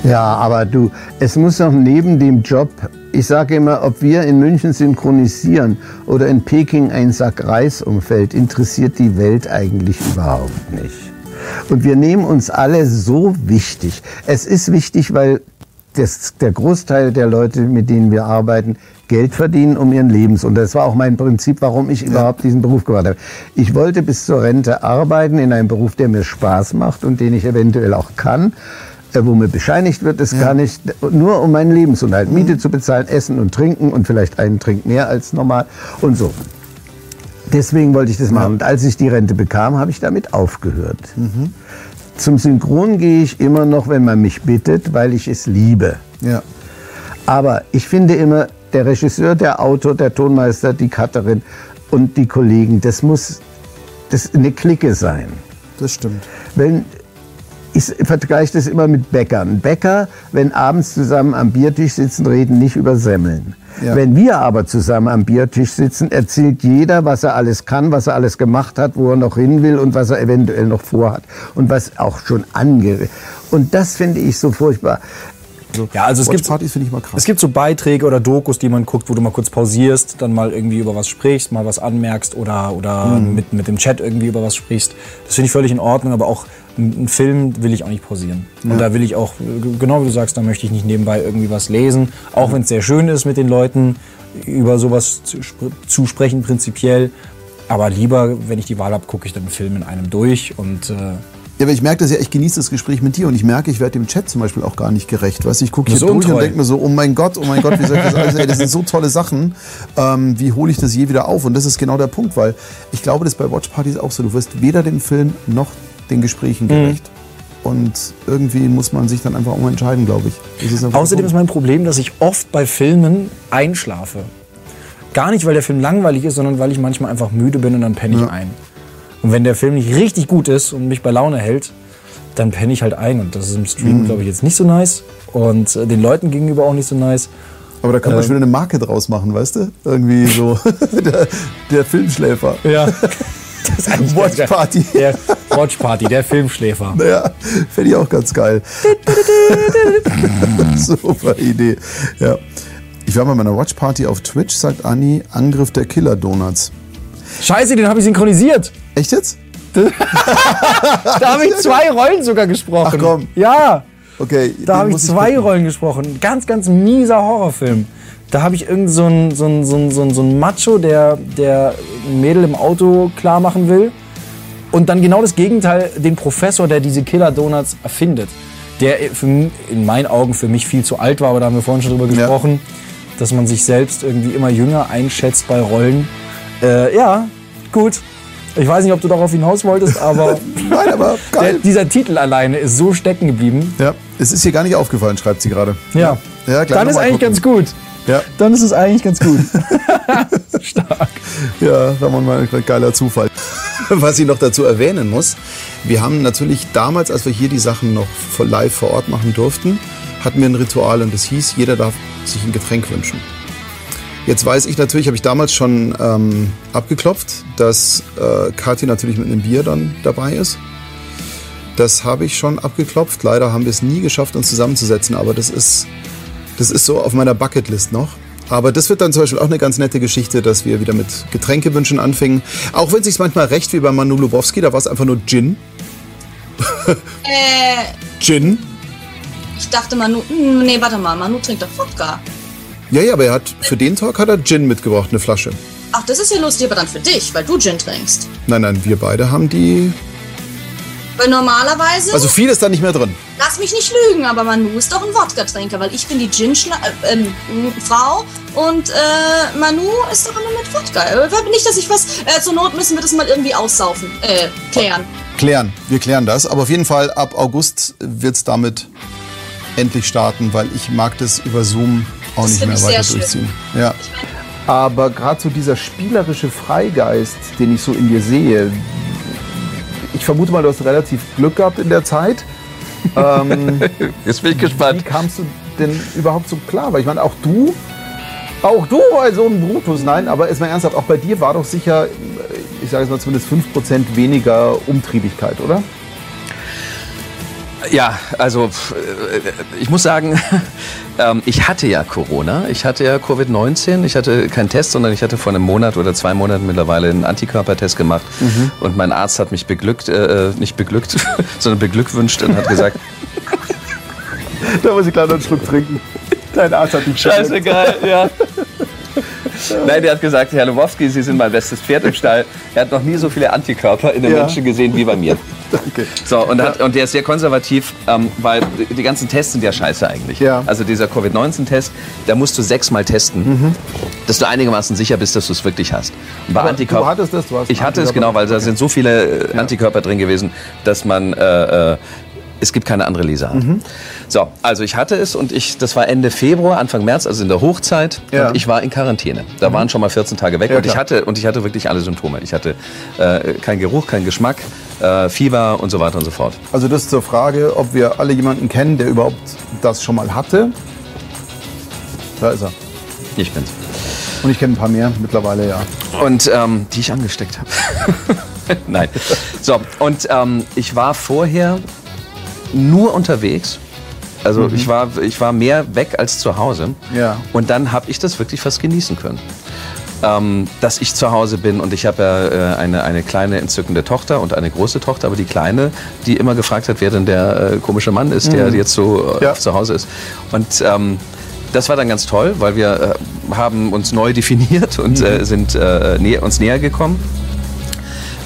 Ja, aber du, es muss noch neben dem Job, ich sage immer, ob wir in München synchronisieren oder in Peking ein Sack Reis umfällt, interessiert die Welt eigentlich überhaupt nicht. Und wir nehmen uns alle so wichtig. Es ist wichtig, weil das, der Großteil der Leute, mit denen wir arbeiten, Geld verdienen um ihren Lebens. Und das war auch mein Prinzip, warum ich überhaupt diesen Beruf gewählt habe. Ich wollte bis zur Rente arbeiten in einem Beruf, der mir Spaß macht und den ich eventuell auch kann äh, wo mir bescheinigt wird, das ja. kann ich nur um meinen Lebensunterhalt, Miete mhm. zu bezahlen, Essen und Trinken und vielleicht einen Trink mehr als normal und so. Deswegen wollte ich das machen. Und als ich die Rente bekam, habe ich damit aufgehört. Mhm. Zum Synchron gehe ich immer noch, wenn man mich bittet, weil ich es liebe. Ja. Aber ich finde immer, der Regisseur, der Autor, der Tonmeister, die Cutterin und die Kollegen, das muss das eine Clique sein. Das stimmt. Wenn ich vergleiche das immer mit Bäckern. Bäcker, wenn abends zusammen am Biertisch sitzen, reden nicht über Semmeln. Ja. Wenn wir aber zusammen am Biertisch sitzen, erzählt jeder, was er alles kann, was er alles gemacht hat, wo er noch hin will und was er eventuell noch vorhat und was auch schon ange. Und das finde ich so furchtbar. Ja, also es gibt, ich mal krass. es gibt so Beiträge oder Dokus, die man guckt, wo du mal kurz pausierst, dann mal irgendwie über was sprichst, mal was anmerkst oder, oder mhm. mit, mit dem Chat irgendwie über was sprichst. Das finde ich völlig in Ordnung, aber auch einen Film will ich auch nicht pausieren. Ja. Und da will ich auch, genau wie du sagst, da möchte ich nicht nebenbei irgendwie was lesen. Auch wenn es sehr schön ist, mit den Leuten über sowas zu, zu, sprechen, prinzipiell. Aber lieber, wenn ich die Wahl habe, gucke ich dann einen Film in einem durch und. Äh, ja, aber ich merke das ja, ich genieße das Gespräch mit dir und ich merke, ich werde dem Chat zum Beispiel auch gar nicht gerecht. Weißt ich gucke hier durch untreu. und denke mir so, oh mein Gott, oh mein Gott, wie soll ich das alles, ey, das sind so tolle Sachen. Ähm, wie hole ich das je wieder auf? Und das ist genau der Punkt, weil ich glaube, das ist bei Watchpartys auch so. Du wirst weder dem Film noch den Gesprächen gerecht. Mhm. Und irgendwie muss man sich dann einfach auch mal entscheiden, glaube ich. Ist Außerdem ist mein Problem, dass ich oft bei Filmen einschlafe. Gar nicht, weil der Film langweilig ist, sondern weil ich manchmal einfach müde bin und dann penne ich ja. ein. Und wenn der Film nicht richtig gut ist und mich bei Laune hält, dann penne ich halt ein. Und das ist im Stream, mhm. glaube ich, jetzt nicht so nice. Und äh, den Leuten gegenüber auch nicht so nice. Aber da kann man ähm, schon eine Marke draus machen, weißt du? Irgendwie so der, der Filmschläfer. Ja. Das ist Watch Party. Der Watch Party, der Filmschläfer. Naja, fände ich auch ganz geil. Super Idee. Ja. Ich war bei meiner Watch Party auf Twitch, sagt Anni, Angriff der Killer Donuts. Scheiße, den habe ich synchronisiert. Echt jetzt? da habe ich zwei Rollen sogar gesprochen. Ach komm. Ja. Okay. Da habe ich zwei ich Rollen gesprochen. Ganz, ganz mieser Horrorfilm. Da habe ich irgend so einen so so ein, so ein Macho, der, der ein Mädel im Auto klar machen will. Und dann genau das Gegenteil, den Professor, der diese Killer-Donuts erfindet. Der für, in meinen Augen für mich viel zu alt war, aber da haben wir vorhin schon drüber gesprochen, ja. dass man sich selbst irgendwie immer jünger einschätzt bei Rollen. Äh, ja, gut. Ich weiß nicht, ob du darauf hinaus wolltest, aber, Nein, aber der, dieser Titel alleine ist so stecken geblieben. Ja, es ist hier gar nicht aufgefallen, schreibt sie gerade. Ja, ja dann ist eigentlich gucken. ganz gut. Ja. Dann ist es eigentlich ganz gut. Stark. Ja, Ramon, mal ein geiler Zufall. Was ich noch dazu erwähnen muss, wir haben natürlich damals, als wir hier die Sachen noch live vor Ort machen durften, hatten wir ein Ritual und das hieß, jeder darf sich ein Getränk wünschen. Jetzt weiß ich natürlich, habe ich damals schon ähm, abgeklopft, dass äh, Kathi natürlich mit einem Bier dann dabei ist. Das habe ich schon abgeklopft. Leider haben wir es nie geschafft, uns zusammenzusetzen, aber das ist das ist so auf meiner Bucketlist noch. Aber das wird dann zum Beispiel auch eine ganz nette Geschichte, dass wir wieder mit Getränkewünschen anfingen. Auch wenn es sich manchmal recht wie bei Manu Lubowski, da war es einfach nur Gin. äh. Gin? Ich dachte Manu. Hm, nee, warte mal, Manu trinkt doch Wodka. Ja, ja, aber er hat für den Tag hat er Gin mitgebracht, eine Flasche. Ach, das ist ja lustig, aber dann für dich, weil du Gin trinkst. Nein, nein, wir beide haben die weil normalerweise. Also viel ist da nicht mehr drin. Lass mich nicht lügen, aber Manu ist doch ein Wodka-Trinker, weil ich bin die Gin-Frau äh, äh, und äh, Manu ist doch immer mit Wodka. Äh, nicht, dass ich was. Äh, zur Not müssen wir das mal irgendwie aussaufen. Äh, klären. Klären. Wir klären das. Aber auf jeden Fall ab August wird es damit endlich starten, weil ich mag das über Zoom auch nicht mehr weiter durchziehen. Ja. Aber gerade so dieser spielerische Freigeist, den ich so in dir sehe, ich vermute mal, du hast relativ Glück gehabt in der Zeit. Ähm, Jetzt bin ich gespannt. Wie kamst du denn überhaupt so klar? Weil ich meine, auch du, auch du bei so einem Brutus, nein, aber ist mal ernsthaft, auch bei dir war doch sicher, ich sage jetzt mal zumindest 5% weniger Umtriebigkeit, oder? Ja, also ich muss sagen, ähm, ich hatte ja Corona, ich hatte ja Covid-19, ich hatte keinen Test, sondern ich hatte vor einem Monat oder zwei Monaten mittlerweile einen Antikörpertest gemacht mhm. und mein Arzt hat mich beglückt, äh, nicht beglückt, sondern beglückwünscht und hat gesagt... da muss ich gleich noch einen Schluck trinken. Dein Arzt hat mich Scheißegal, ja. Nein, der hat gesagt, Herr Lewowski, Sie sind mein bestes Pferd im Stall. Er hat noch nie so viele Antikörper in einem ja. Menschen gesehen wie bei mir. Danke. So, und, hat, und der ist sehr konservativ, ähm, weil die ganzen Tests sind ja scheiße eigentlich. Ja. Also dieser Covid-19-Test, da musst du sechsmal testen, mhm. dass du einigermaßen sicher bist, dass du es wirklich hast. Und bei Antikörper, du hattest das? Du hast ich hatte es, genau, weil da sind so viele äh, Antikörper drin gewesen, dass man äh, äh es gibt keine andere Lesart. Mhm. So, also ich hatte es und ich, das war Ende Februar, Anfang März, also in der Hochzeit. Ja. Und ich war in Quarantäne. Da mhm. waren schon mal 14 Tage weg ja, und ich hatte und ich hatte wirklich alle Symptome. Ich hatte äh, keinen Geruch, keinen Geschmack, äh, Fieber und so weiter und so fort. Also das zur Frage, ob wir alle jemanden kennen, der überhaupt das schon mal hatte. Da ist er. Ich bin's. Und ich kenne ein paar mehr mittlerweile, ja. Und ähm, die ich angesteckt habe. Nein. So, und ähm, ich war vorher nur unterwegs. Also mhm. ich, war, ich war mehr weg als zu Hause. Ja. Und dann habe ich das wirklich fast genießen können. Ähm, dass ich zu Hause bin und ich habe ja äh, eine, eine kleine entzückende Tochter und eine große Tochter, aber die kleine, die immer gefragt hat, wer denn der äh, komische Mann ist, der mhm. jetzt so äh, ja. zu Hause ist. Und ähm, das war dann ganz toll, weil wir äh, haben uns neu definiert und mhm. Äh, sind äh, nä uns näher gekommen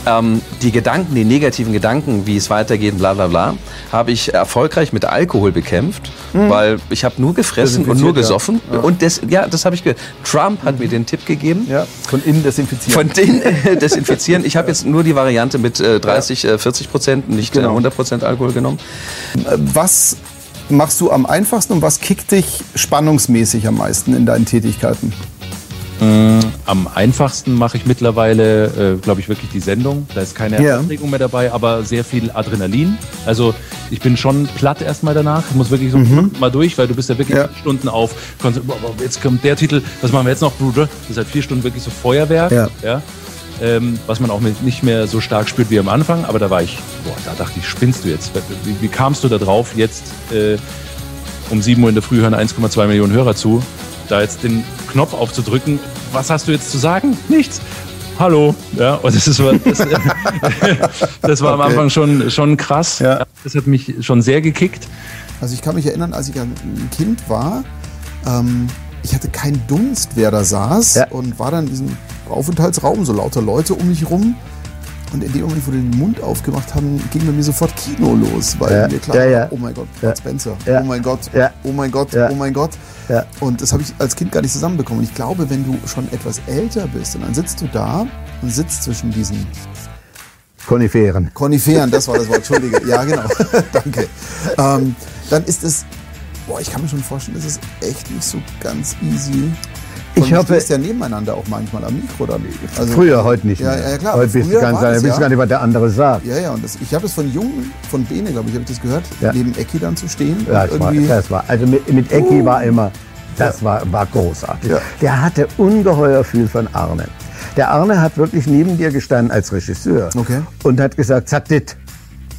ähm, die Gedanken, die negativen Gedanken, wie es weitergeht, bla bla bla, habe ich erfolgreich mit Alkohol bekämpft, mhm. weil ich habe nur gefressen und nur gesoffen. Ja. Und das, ja, das habe ich gehört. Trump hat mhm. mir den Tipp gegeben. Ja, von innen desinfizieren. Von innen äh, desinfizieren. Ich habe jetzt nur die Variante mit äh, 30, äh, 40 Prozent, nicht äh, genau. 100 Prozent Alkohol genommen. Äh, was machst du am einfachsten und was kickt dich spannungsmäßig am meisten in deinen Tätigkeiten? Mhm. Am einfachsten mache ich mittlerweile, äh, glaube ich, wirklich die Sendung. Da ist keine. Anregung mehr dabei, aber sehr viel Adrenalin. Also ich bin schon platt erstmal danach. Ich muss wirklich so mhm. mal durch, weil du bist ja wirklich ja. Stunden auf. Jetzt kommt der Titel, was machen wir jetzt noch, Bruder? Das ist halt vier Stunden wirklich so Feuerwerk. Ja. ja? Ähm, was man auch nicht mehr so stark spürt wie am Anfang. Aber da war ich, boah, da dachte ich, spinnst du jetzt? Wie, wie kamst du da drauf, jetzt äh, um 7 Uhr in der Früh hören 1,2 Millionen Hörer zu? Da jetzt den Knopf aufzudrücken. Was hast du jetzt zu sagen? Nichts. Hallo. Ja, und das, ist, das, das war okay. am Anfang schon, schon krass. Ja. Das hat mich schon sehr gekickt. Also ich kann mich erinnern, als ich ein Kind war, ähm, ich hatte keinen Dunst, wer da saß ja. und war dann in diesem Aufenthaltsraum, so lauter Leute um mich rum. Und in dem Moment, wo wir den Mund aufgemacht haben, ging bei mir sofort Kino los, weil ja. mir klar war, ja, ja. oh mein Gott, Bud Spencer, oh mein Gott, oh mein Gott, oh mein Gott. Und das habe ich als Kind gar nicht zusammenbekommen. Und ich glaube, wenn du schon etwas älter bist und dann sitzt du da und sitzt zwischen diesen Koniferen. Koniferen, das war das Wort, Entschuldige. Ja, genau. Danke. Ähm, dann ist es, boah, ich kann mir schon vorstellen, das ist echt nicht so ganz easy ich hoffe, ist ja nebeneinander auch manchmal am Mikro dann. Also, früher, heute nicht mehr. Ja, ja klar. Heute bist du ganz, das, ja. gar nicht, was der andere sagt. Ja, ja, und das, ich habe es von Jungen, von Bene, glaube ich, habe ich das gehört, ja. neben Ecki dann zu stehen. Ja, das war, das war, also mit, mit Ecki uh. war immer, das ja. war, war großartig. Der hatte ungeheuer viel von Arne. Der Arne hat wirklich neben dir gestanden als Regisseur okay. und hat gesagt, sag dit.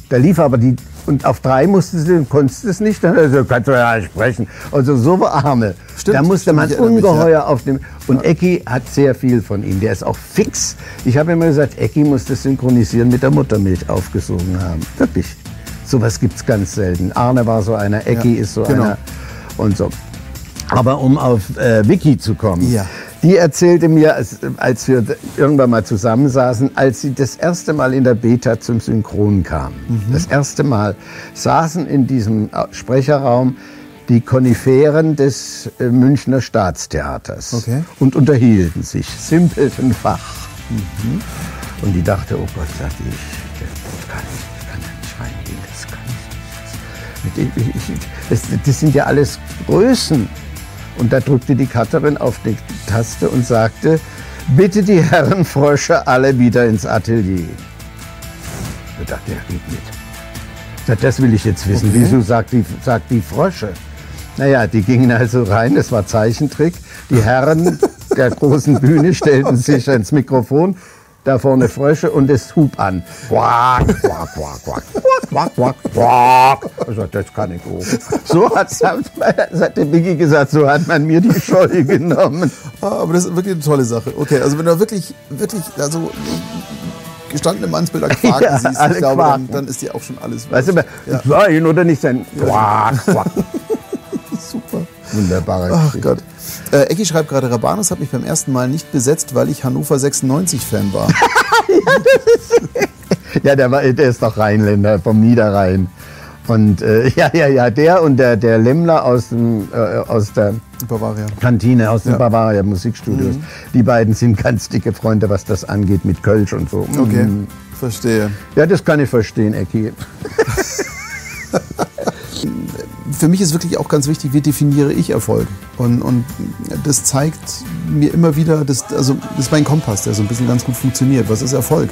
Da lief aber die, und auf drei musstest du, konntest du es nicht, dann also, kannst du ja sprechen. Also so war Arne. Stimmt, da musste man ungeheuer mich, ja. aufnehmen. Und ja. Ecki hat sehr viel von ihm. Der ist auch fix. Ich habe immer gesagt, Ecki muss das Synchronisieren mit der Muttermilch aufgesogen haben. Wirklich. Sowas gibt es ganz selten. Arne war so einer, Ecki ja, ist so genau. einer und so. Aber um auf äh, Vicky zu kommen. Ja. Die erzählte mir, als, als wir irgendwann mal zusammensaßen, als sie das erste Mal in der Beta zum Synchron kam. Mhm. Das erste Mal saßen in diesem Sprecherraum die Koniferen des äh, Münchner Staatstheaters okay. und unterhielten sich, simpelten Fach. Mhm. Und die dachte, oh Gott, sagte ich, das kann ich, kann nicht reingehen, das kann ich nicht. Das sind ja alles Größen. Und da drückte die Cutterin auf die Taste und sagte, bitte die Herren Frösche alle wieder ins Atelier. gedacht, der geht mit. Das will ich jetzt wissen. Okay. Wieso sagt die, sagt die Frösche? Naja, die gingen also rein, das war Zeichentrick. Die Herren der großen Bühne stellten sich ans Mikrofon da vorne Frösche und es hub an. Quack, quack, quack, quack, quack, quack, quack. Ich sagte, das kann ich auch. So hat, hat der Biggie gesagt, so hat man mir die Scheu genommen. Ah, aber das ist wirklich eine tolle Sache. Okay, also wenn du wirklich, wirklich, also gestandene Mannsbilder quaken ja, siehst, ich glaube, dann, dann, ist dir auch schon alles Weißt du, ja. sein oder nicht sein? Quack, quack. Super. Wunderbarer Ach Gott. Äh, Ecki schreibt gerade, Rabanus hat mich beim ersten Mal nicht besetzt, weil ich Hannover 96-Fan war. ja, der, war, der ist doch Rheinländer vom Niederrhein. Und äh, ja, ja, ja, der und der, der Lemmler aus, dem, äh, aus der Bavaria. Kantine, aus den ja. Bavaria Musikstudios. Mhm. Die beiden sind ganz dicke Freunde, was das angeht, mit Kölsch und so. Okay, mhm. verstehe. Ja, das kann ich verstehen, Ecki. für mich ist wirklich auch ganz wichtig, wie definiere ich Erfolg. Und, und das zeigt mir immer wieder, das, also, das ist mein Kompass, der so ein bisschen ganz gut funktioniert. Was ist Erfolg?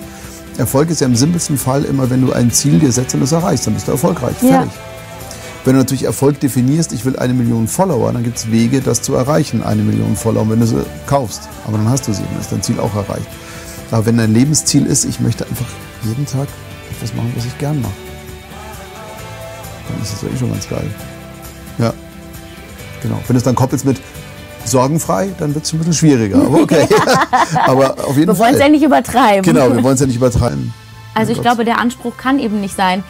Erfolg ist ja im simpelsten Fall immer, wenn du ein Ziel dir setzt und es erreichst, dann bist du erfolgreich. Ja. Fertig. Wenn du natürlich Erfolg definierst, ich will eine Million Follower, dann gibt es Wege, das zu erreichen, eine Million Follower, wenn du sie kaufst. Aber dann hast du sie, dann ist dein Ziel auch erreicht. Aber wenn dein Lebensziel ist, ich möchte einfach jeden Tag etwas machen, was ich gern mache, dann ist das ja eh schon ganz geil. Ja. Genau. Wenn du es dann koppelst mit sorgenfrei, dann wird es ein bisschen schwieriger. Aber okay. aber auf jeden wir wollen es ja nicht übertreiben. Genau, wir wollen es ja nicht übertreiben. Also ich glaube, der Anspruch kann eben nicht sein,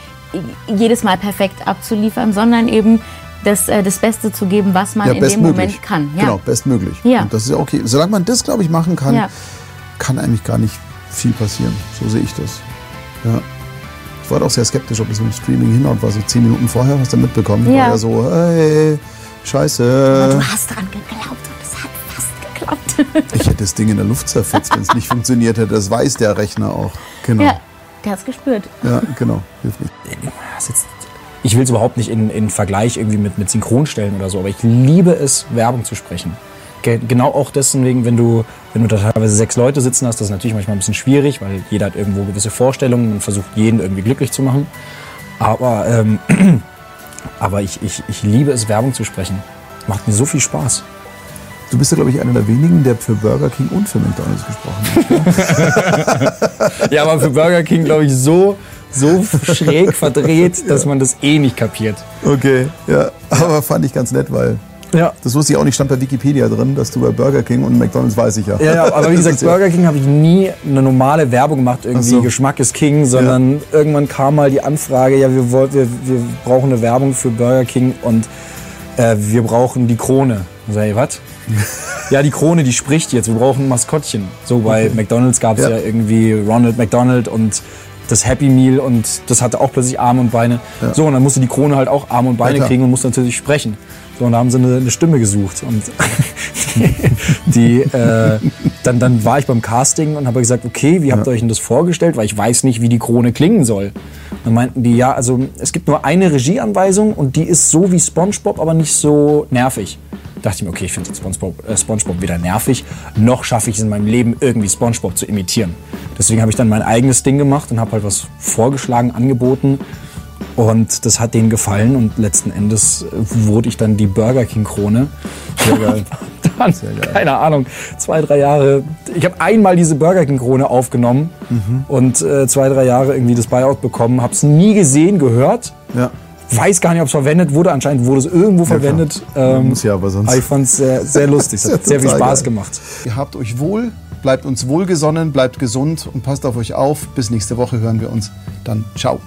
jedes Mal perfekt abzuliefern, sondern eben das, äh, das Beste zu geben, was man ja, in dem Moment kann. Ja. Genau, bestmöglich. Ja. Und das ist ja okay. Solange man das, glaube ich, machen kann, ja. kann eigentlich gar nicht viel passieren. So sehe ich das. Ja. Ich war auch sehr skeptisch, ob es im Streaming hinhaut. War so zehn Minuten vorher, hast du mitbekommen. Ja. War ja so, hey, scheiße. Aber du hast dran geglaubt und es hat fast geklappt. ich hätte das Ding in der Luft zerfetzt, wenn es nicht funktioniert hätte. Das weiß der Rechner auch. Genau. Ja, der hat es gespürt. Ja, genau. Hilft nicht. Ich will es überhaupt nicht in, in Vergleich irgendwie mit, mit Synchron stellen oder so, aber ich liebe es, Werbung zu sprechen genau auch deswegen, wenn du, wenn du da teilweise sechs Leute sitzen hast, das ist natürlich manchmal ein bisschen schwierig, weil jeder hat irgendwo gewisse Vorstellungen und versucht, jeden irgendwie glücklich zu machen. Aber, ähm, aber ich, ich, ich liebe es, Werbung zu sprechen. Macht mir so viel Spaß. Du bist ja, glaube ich, einer der wenigen, der für Burger King und für McDonalds gesprochen hat. ja, aber für Burger King, glaube ich, so, so schräg verdreht, dass man das eh nicht kapiert. Okay, ja. Aber fand ich ganz nett, weil ja. Das wusste ich auch nicht, stand bei Wikipedia drin, dass du bei Burger King und McDonalds weiß ich ja. Ja, ja aber wie gesagt, Burger King habe ich nie eine normale Werbung gemacht, irgendwie so. Geschmack ist King, sondern ja. irgendwann kam mal die Anfrage, ja, wir, wir, wir brauchen eine Werbung für Burger King und äh, wir brauchen die Krone. Ich, was? ja, die Krone, die spricht jetzt, wir brauchen ein Maskottchen. So bei okay. McDonalds gab es ja. ja irgendwie Ronald McDonald und das Happy Meal und das hatte auch plötzlich Arme und Beine. Ja. So, und dann musste die Krone halt auch Arme und Beine ja, kriegen und musste natürlich sprechen. So, und da haben sie eine, eine Stimme gesucht. Und die, äh, dann, dann war ich beim Casting und habe gesagt, okay, wie habt ihr euch denn das vorgestellt? Weil ich weiß nicht, wie die Krone klingen soll. Dann meinten die, ja, also es gibt nur eine Regieanweisung und die ist so wie SpongeBob, aber nicht so nervig. Da dachte ich mir, okay, ich finde SpongeBob, äh, SpongeBob weder nervig, noch schaffe ich es in meinem Leben irgendwie SpongeBob zu imitieren. Deswegen habe ich dann mein eigenes Ding gemacht und habe halt was vorgeschlagen, angeboten und das hat denen gefallen und letzten Endes wurde ich dann die Burger King Krone. Sehr geil. dann, Sehr geil. keine Ahnung, zwei, drei Jahre. Ich habe einmal diese Burger King Krone aufgenommen mhm. und äh, zwei, drei Jahre irgendwie das Buyout bekommen. Habe es nie gesehen, gehört. Ja. Weiß gar nicht, ob es verwendet wurde. Anscheinend wurde es irgendwo ja, verwendet. Ähm, muss ja, aber sonst. ich fand es sehr, sehr lustig. Es hat sehr viel Spaß geil. gemacht. Ihr habt euch wohl, bleibt uns wohlgesonnen, bleibt gesund und passt auf euch auf. Bis nächste Woche hören wir uns. Dann ciao.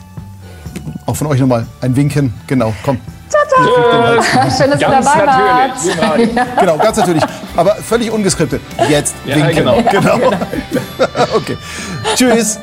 Auch von euch nochmal ein Winken. Genau, komm. Ciao, ciao. Schön, dass ganz du dabei natürlich. Ja. Genau, ganz natürlich. Aber völlig ungeskriptet. Jetzt ja, winken. Genau. genau. okay. Tschüss.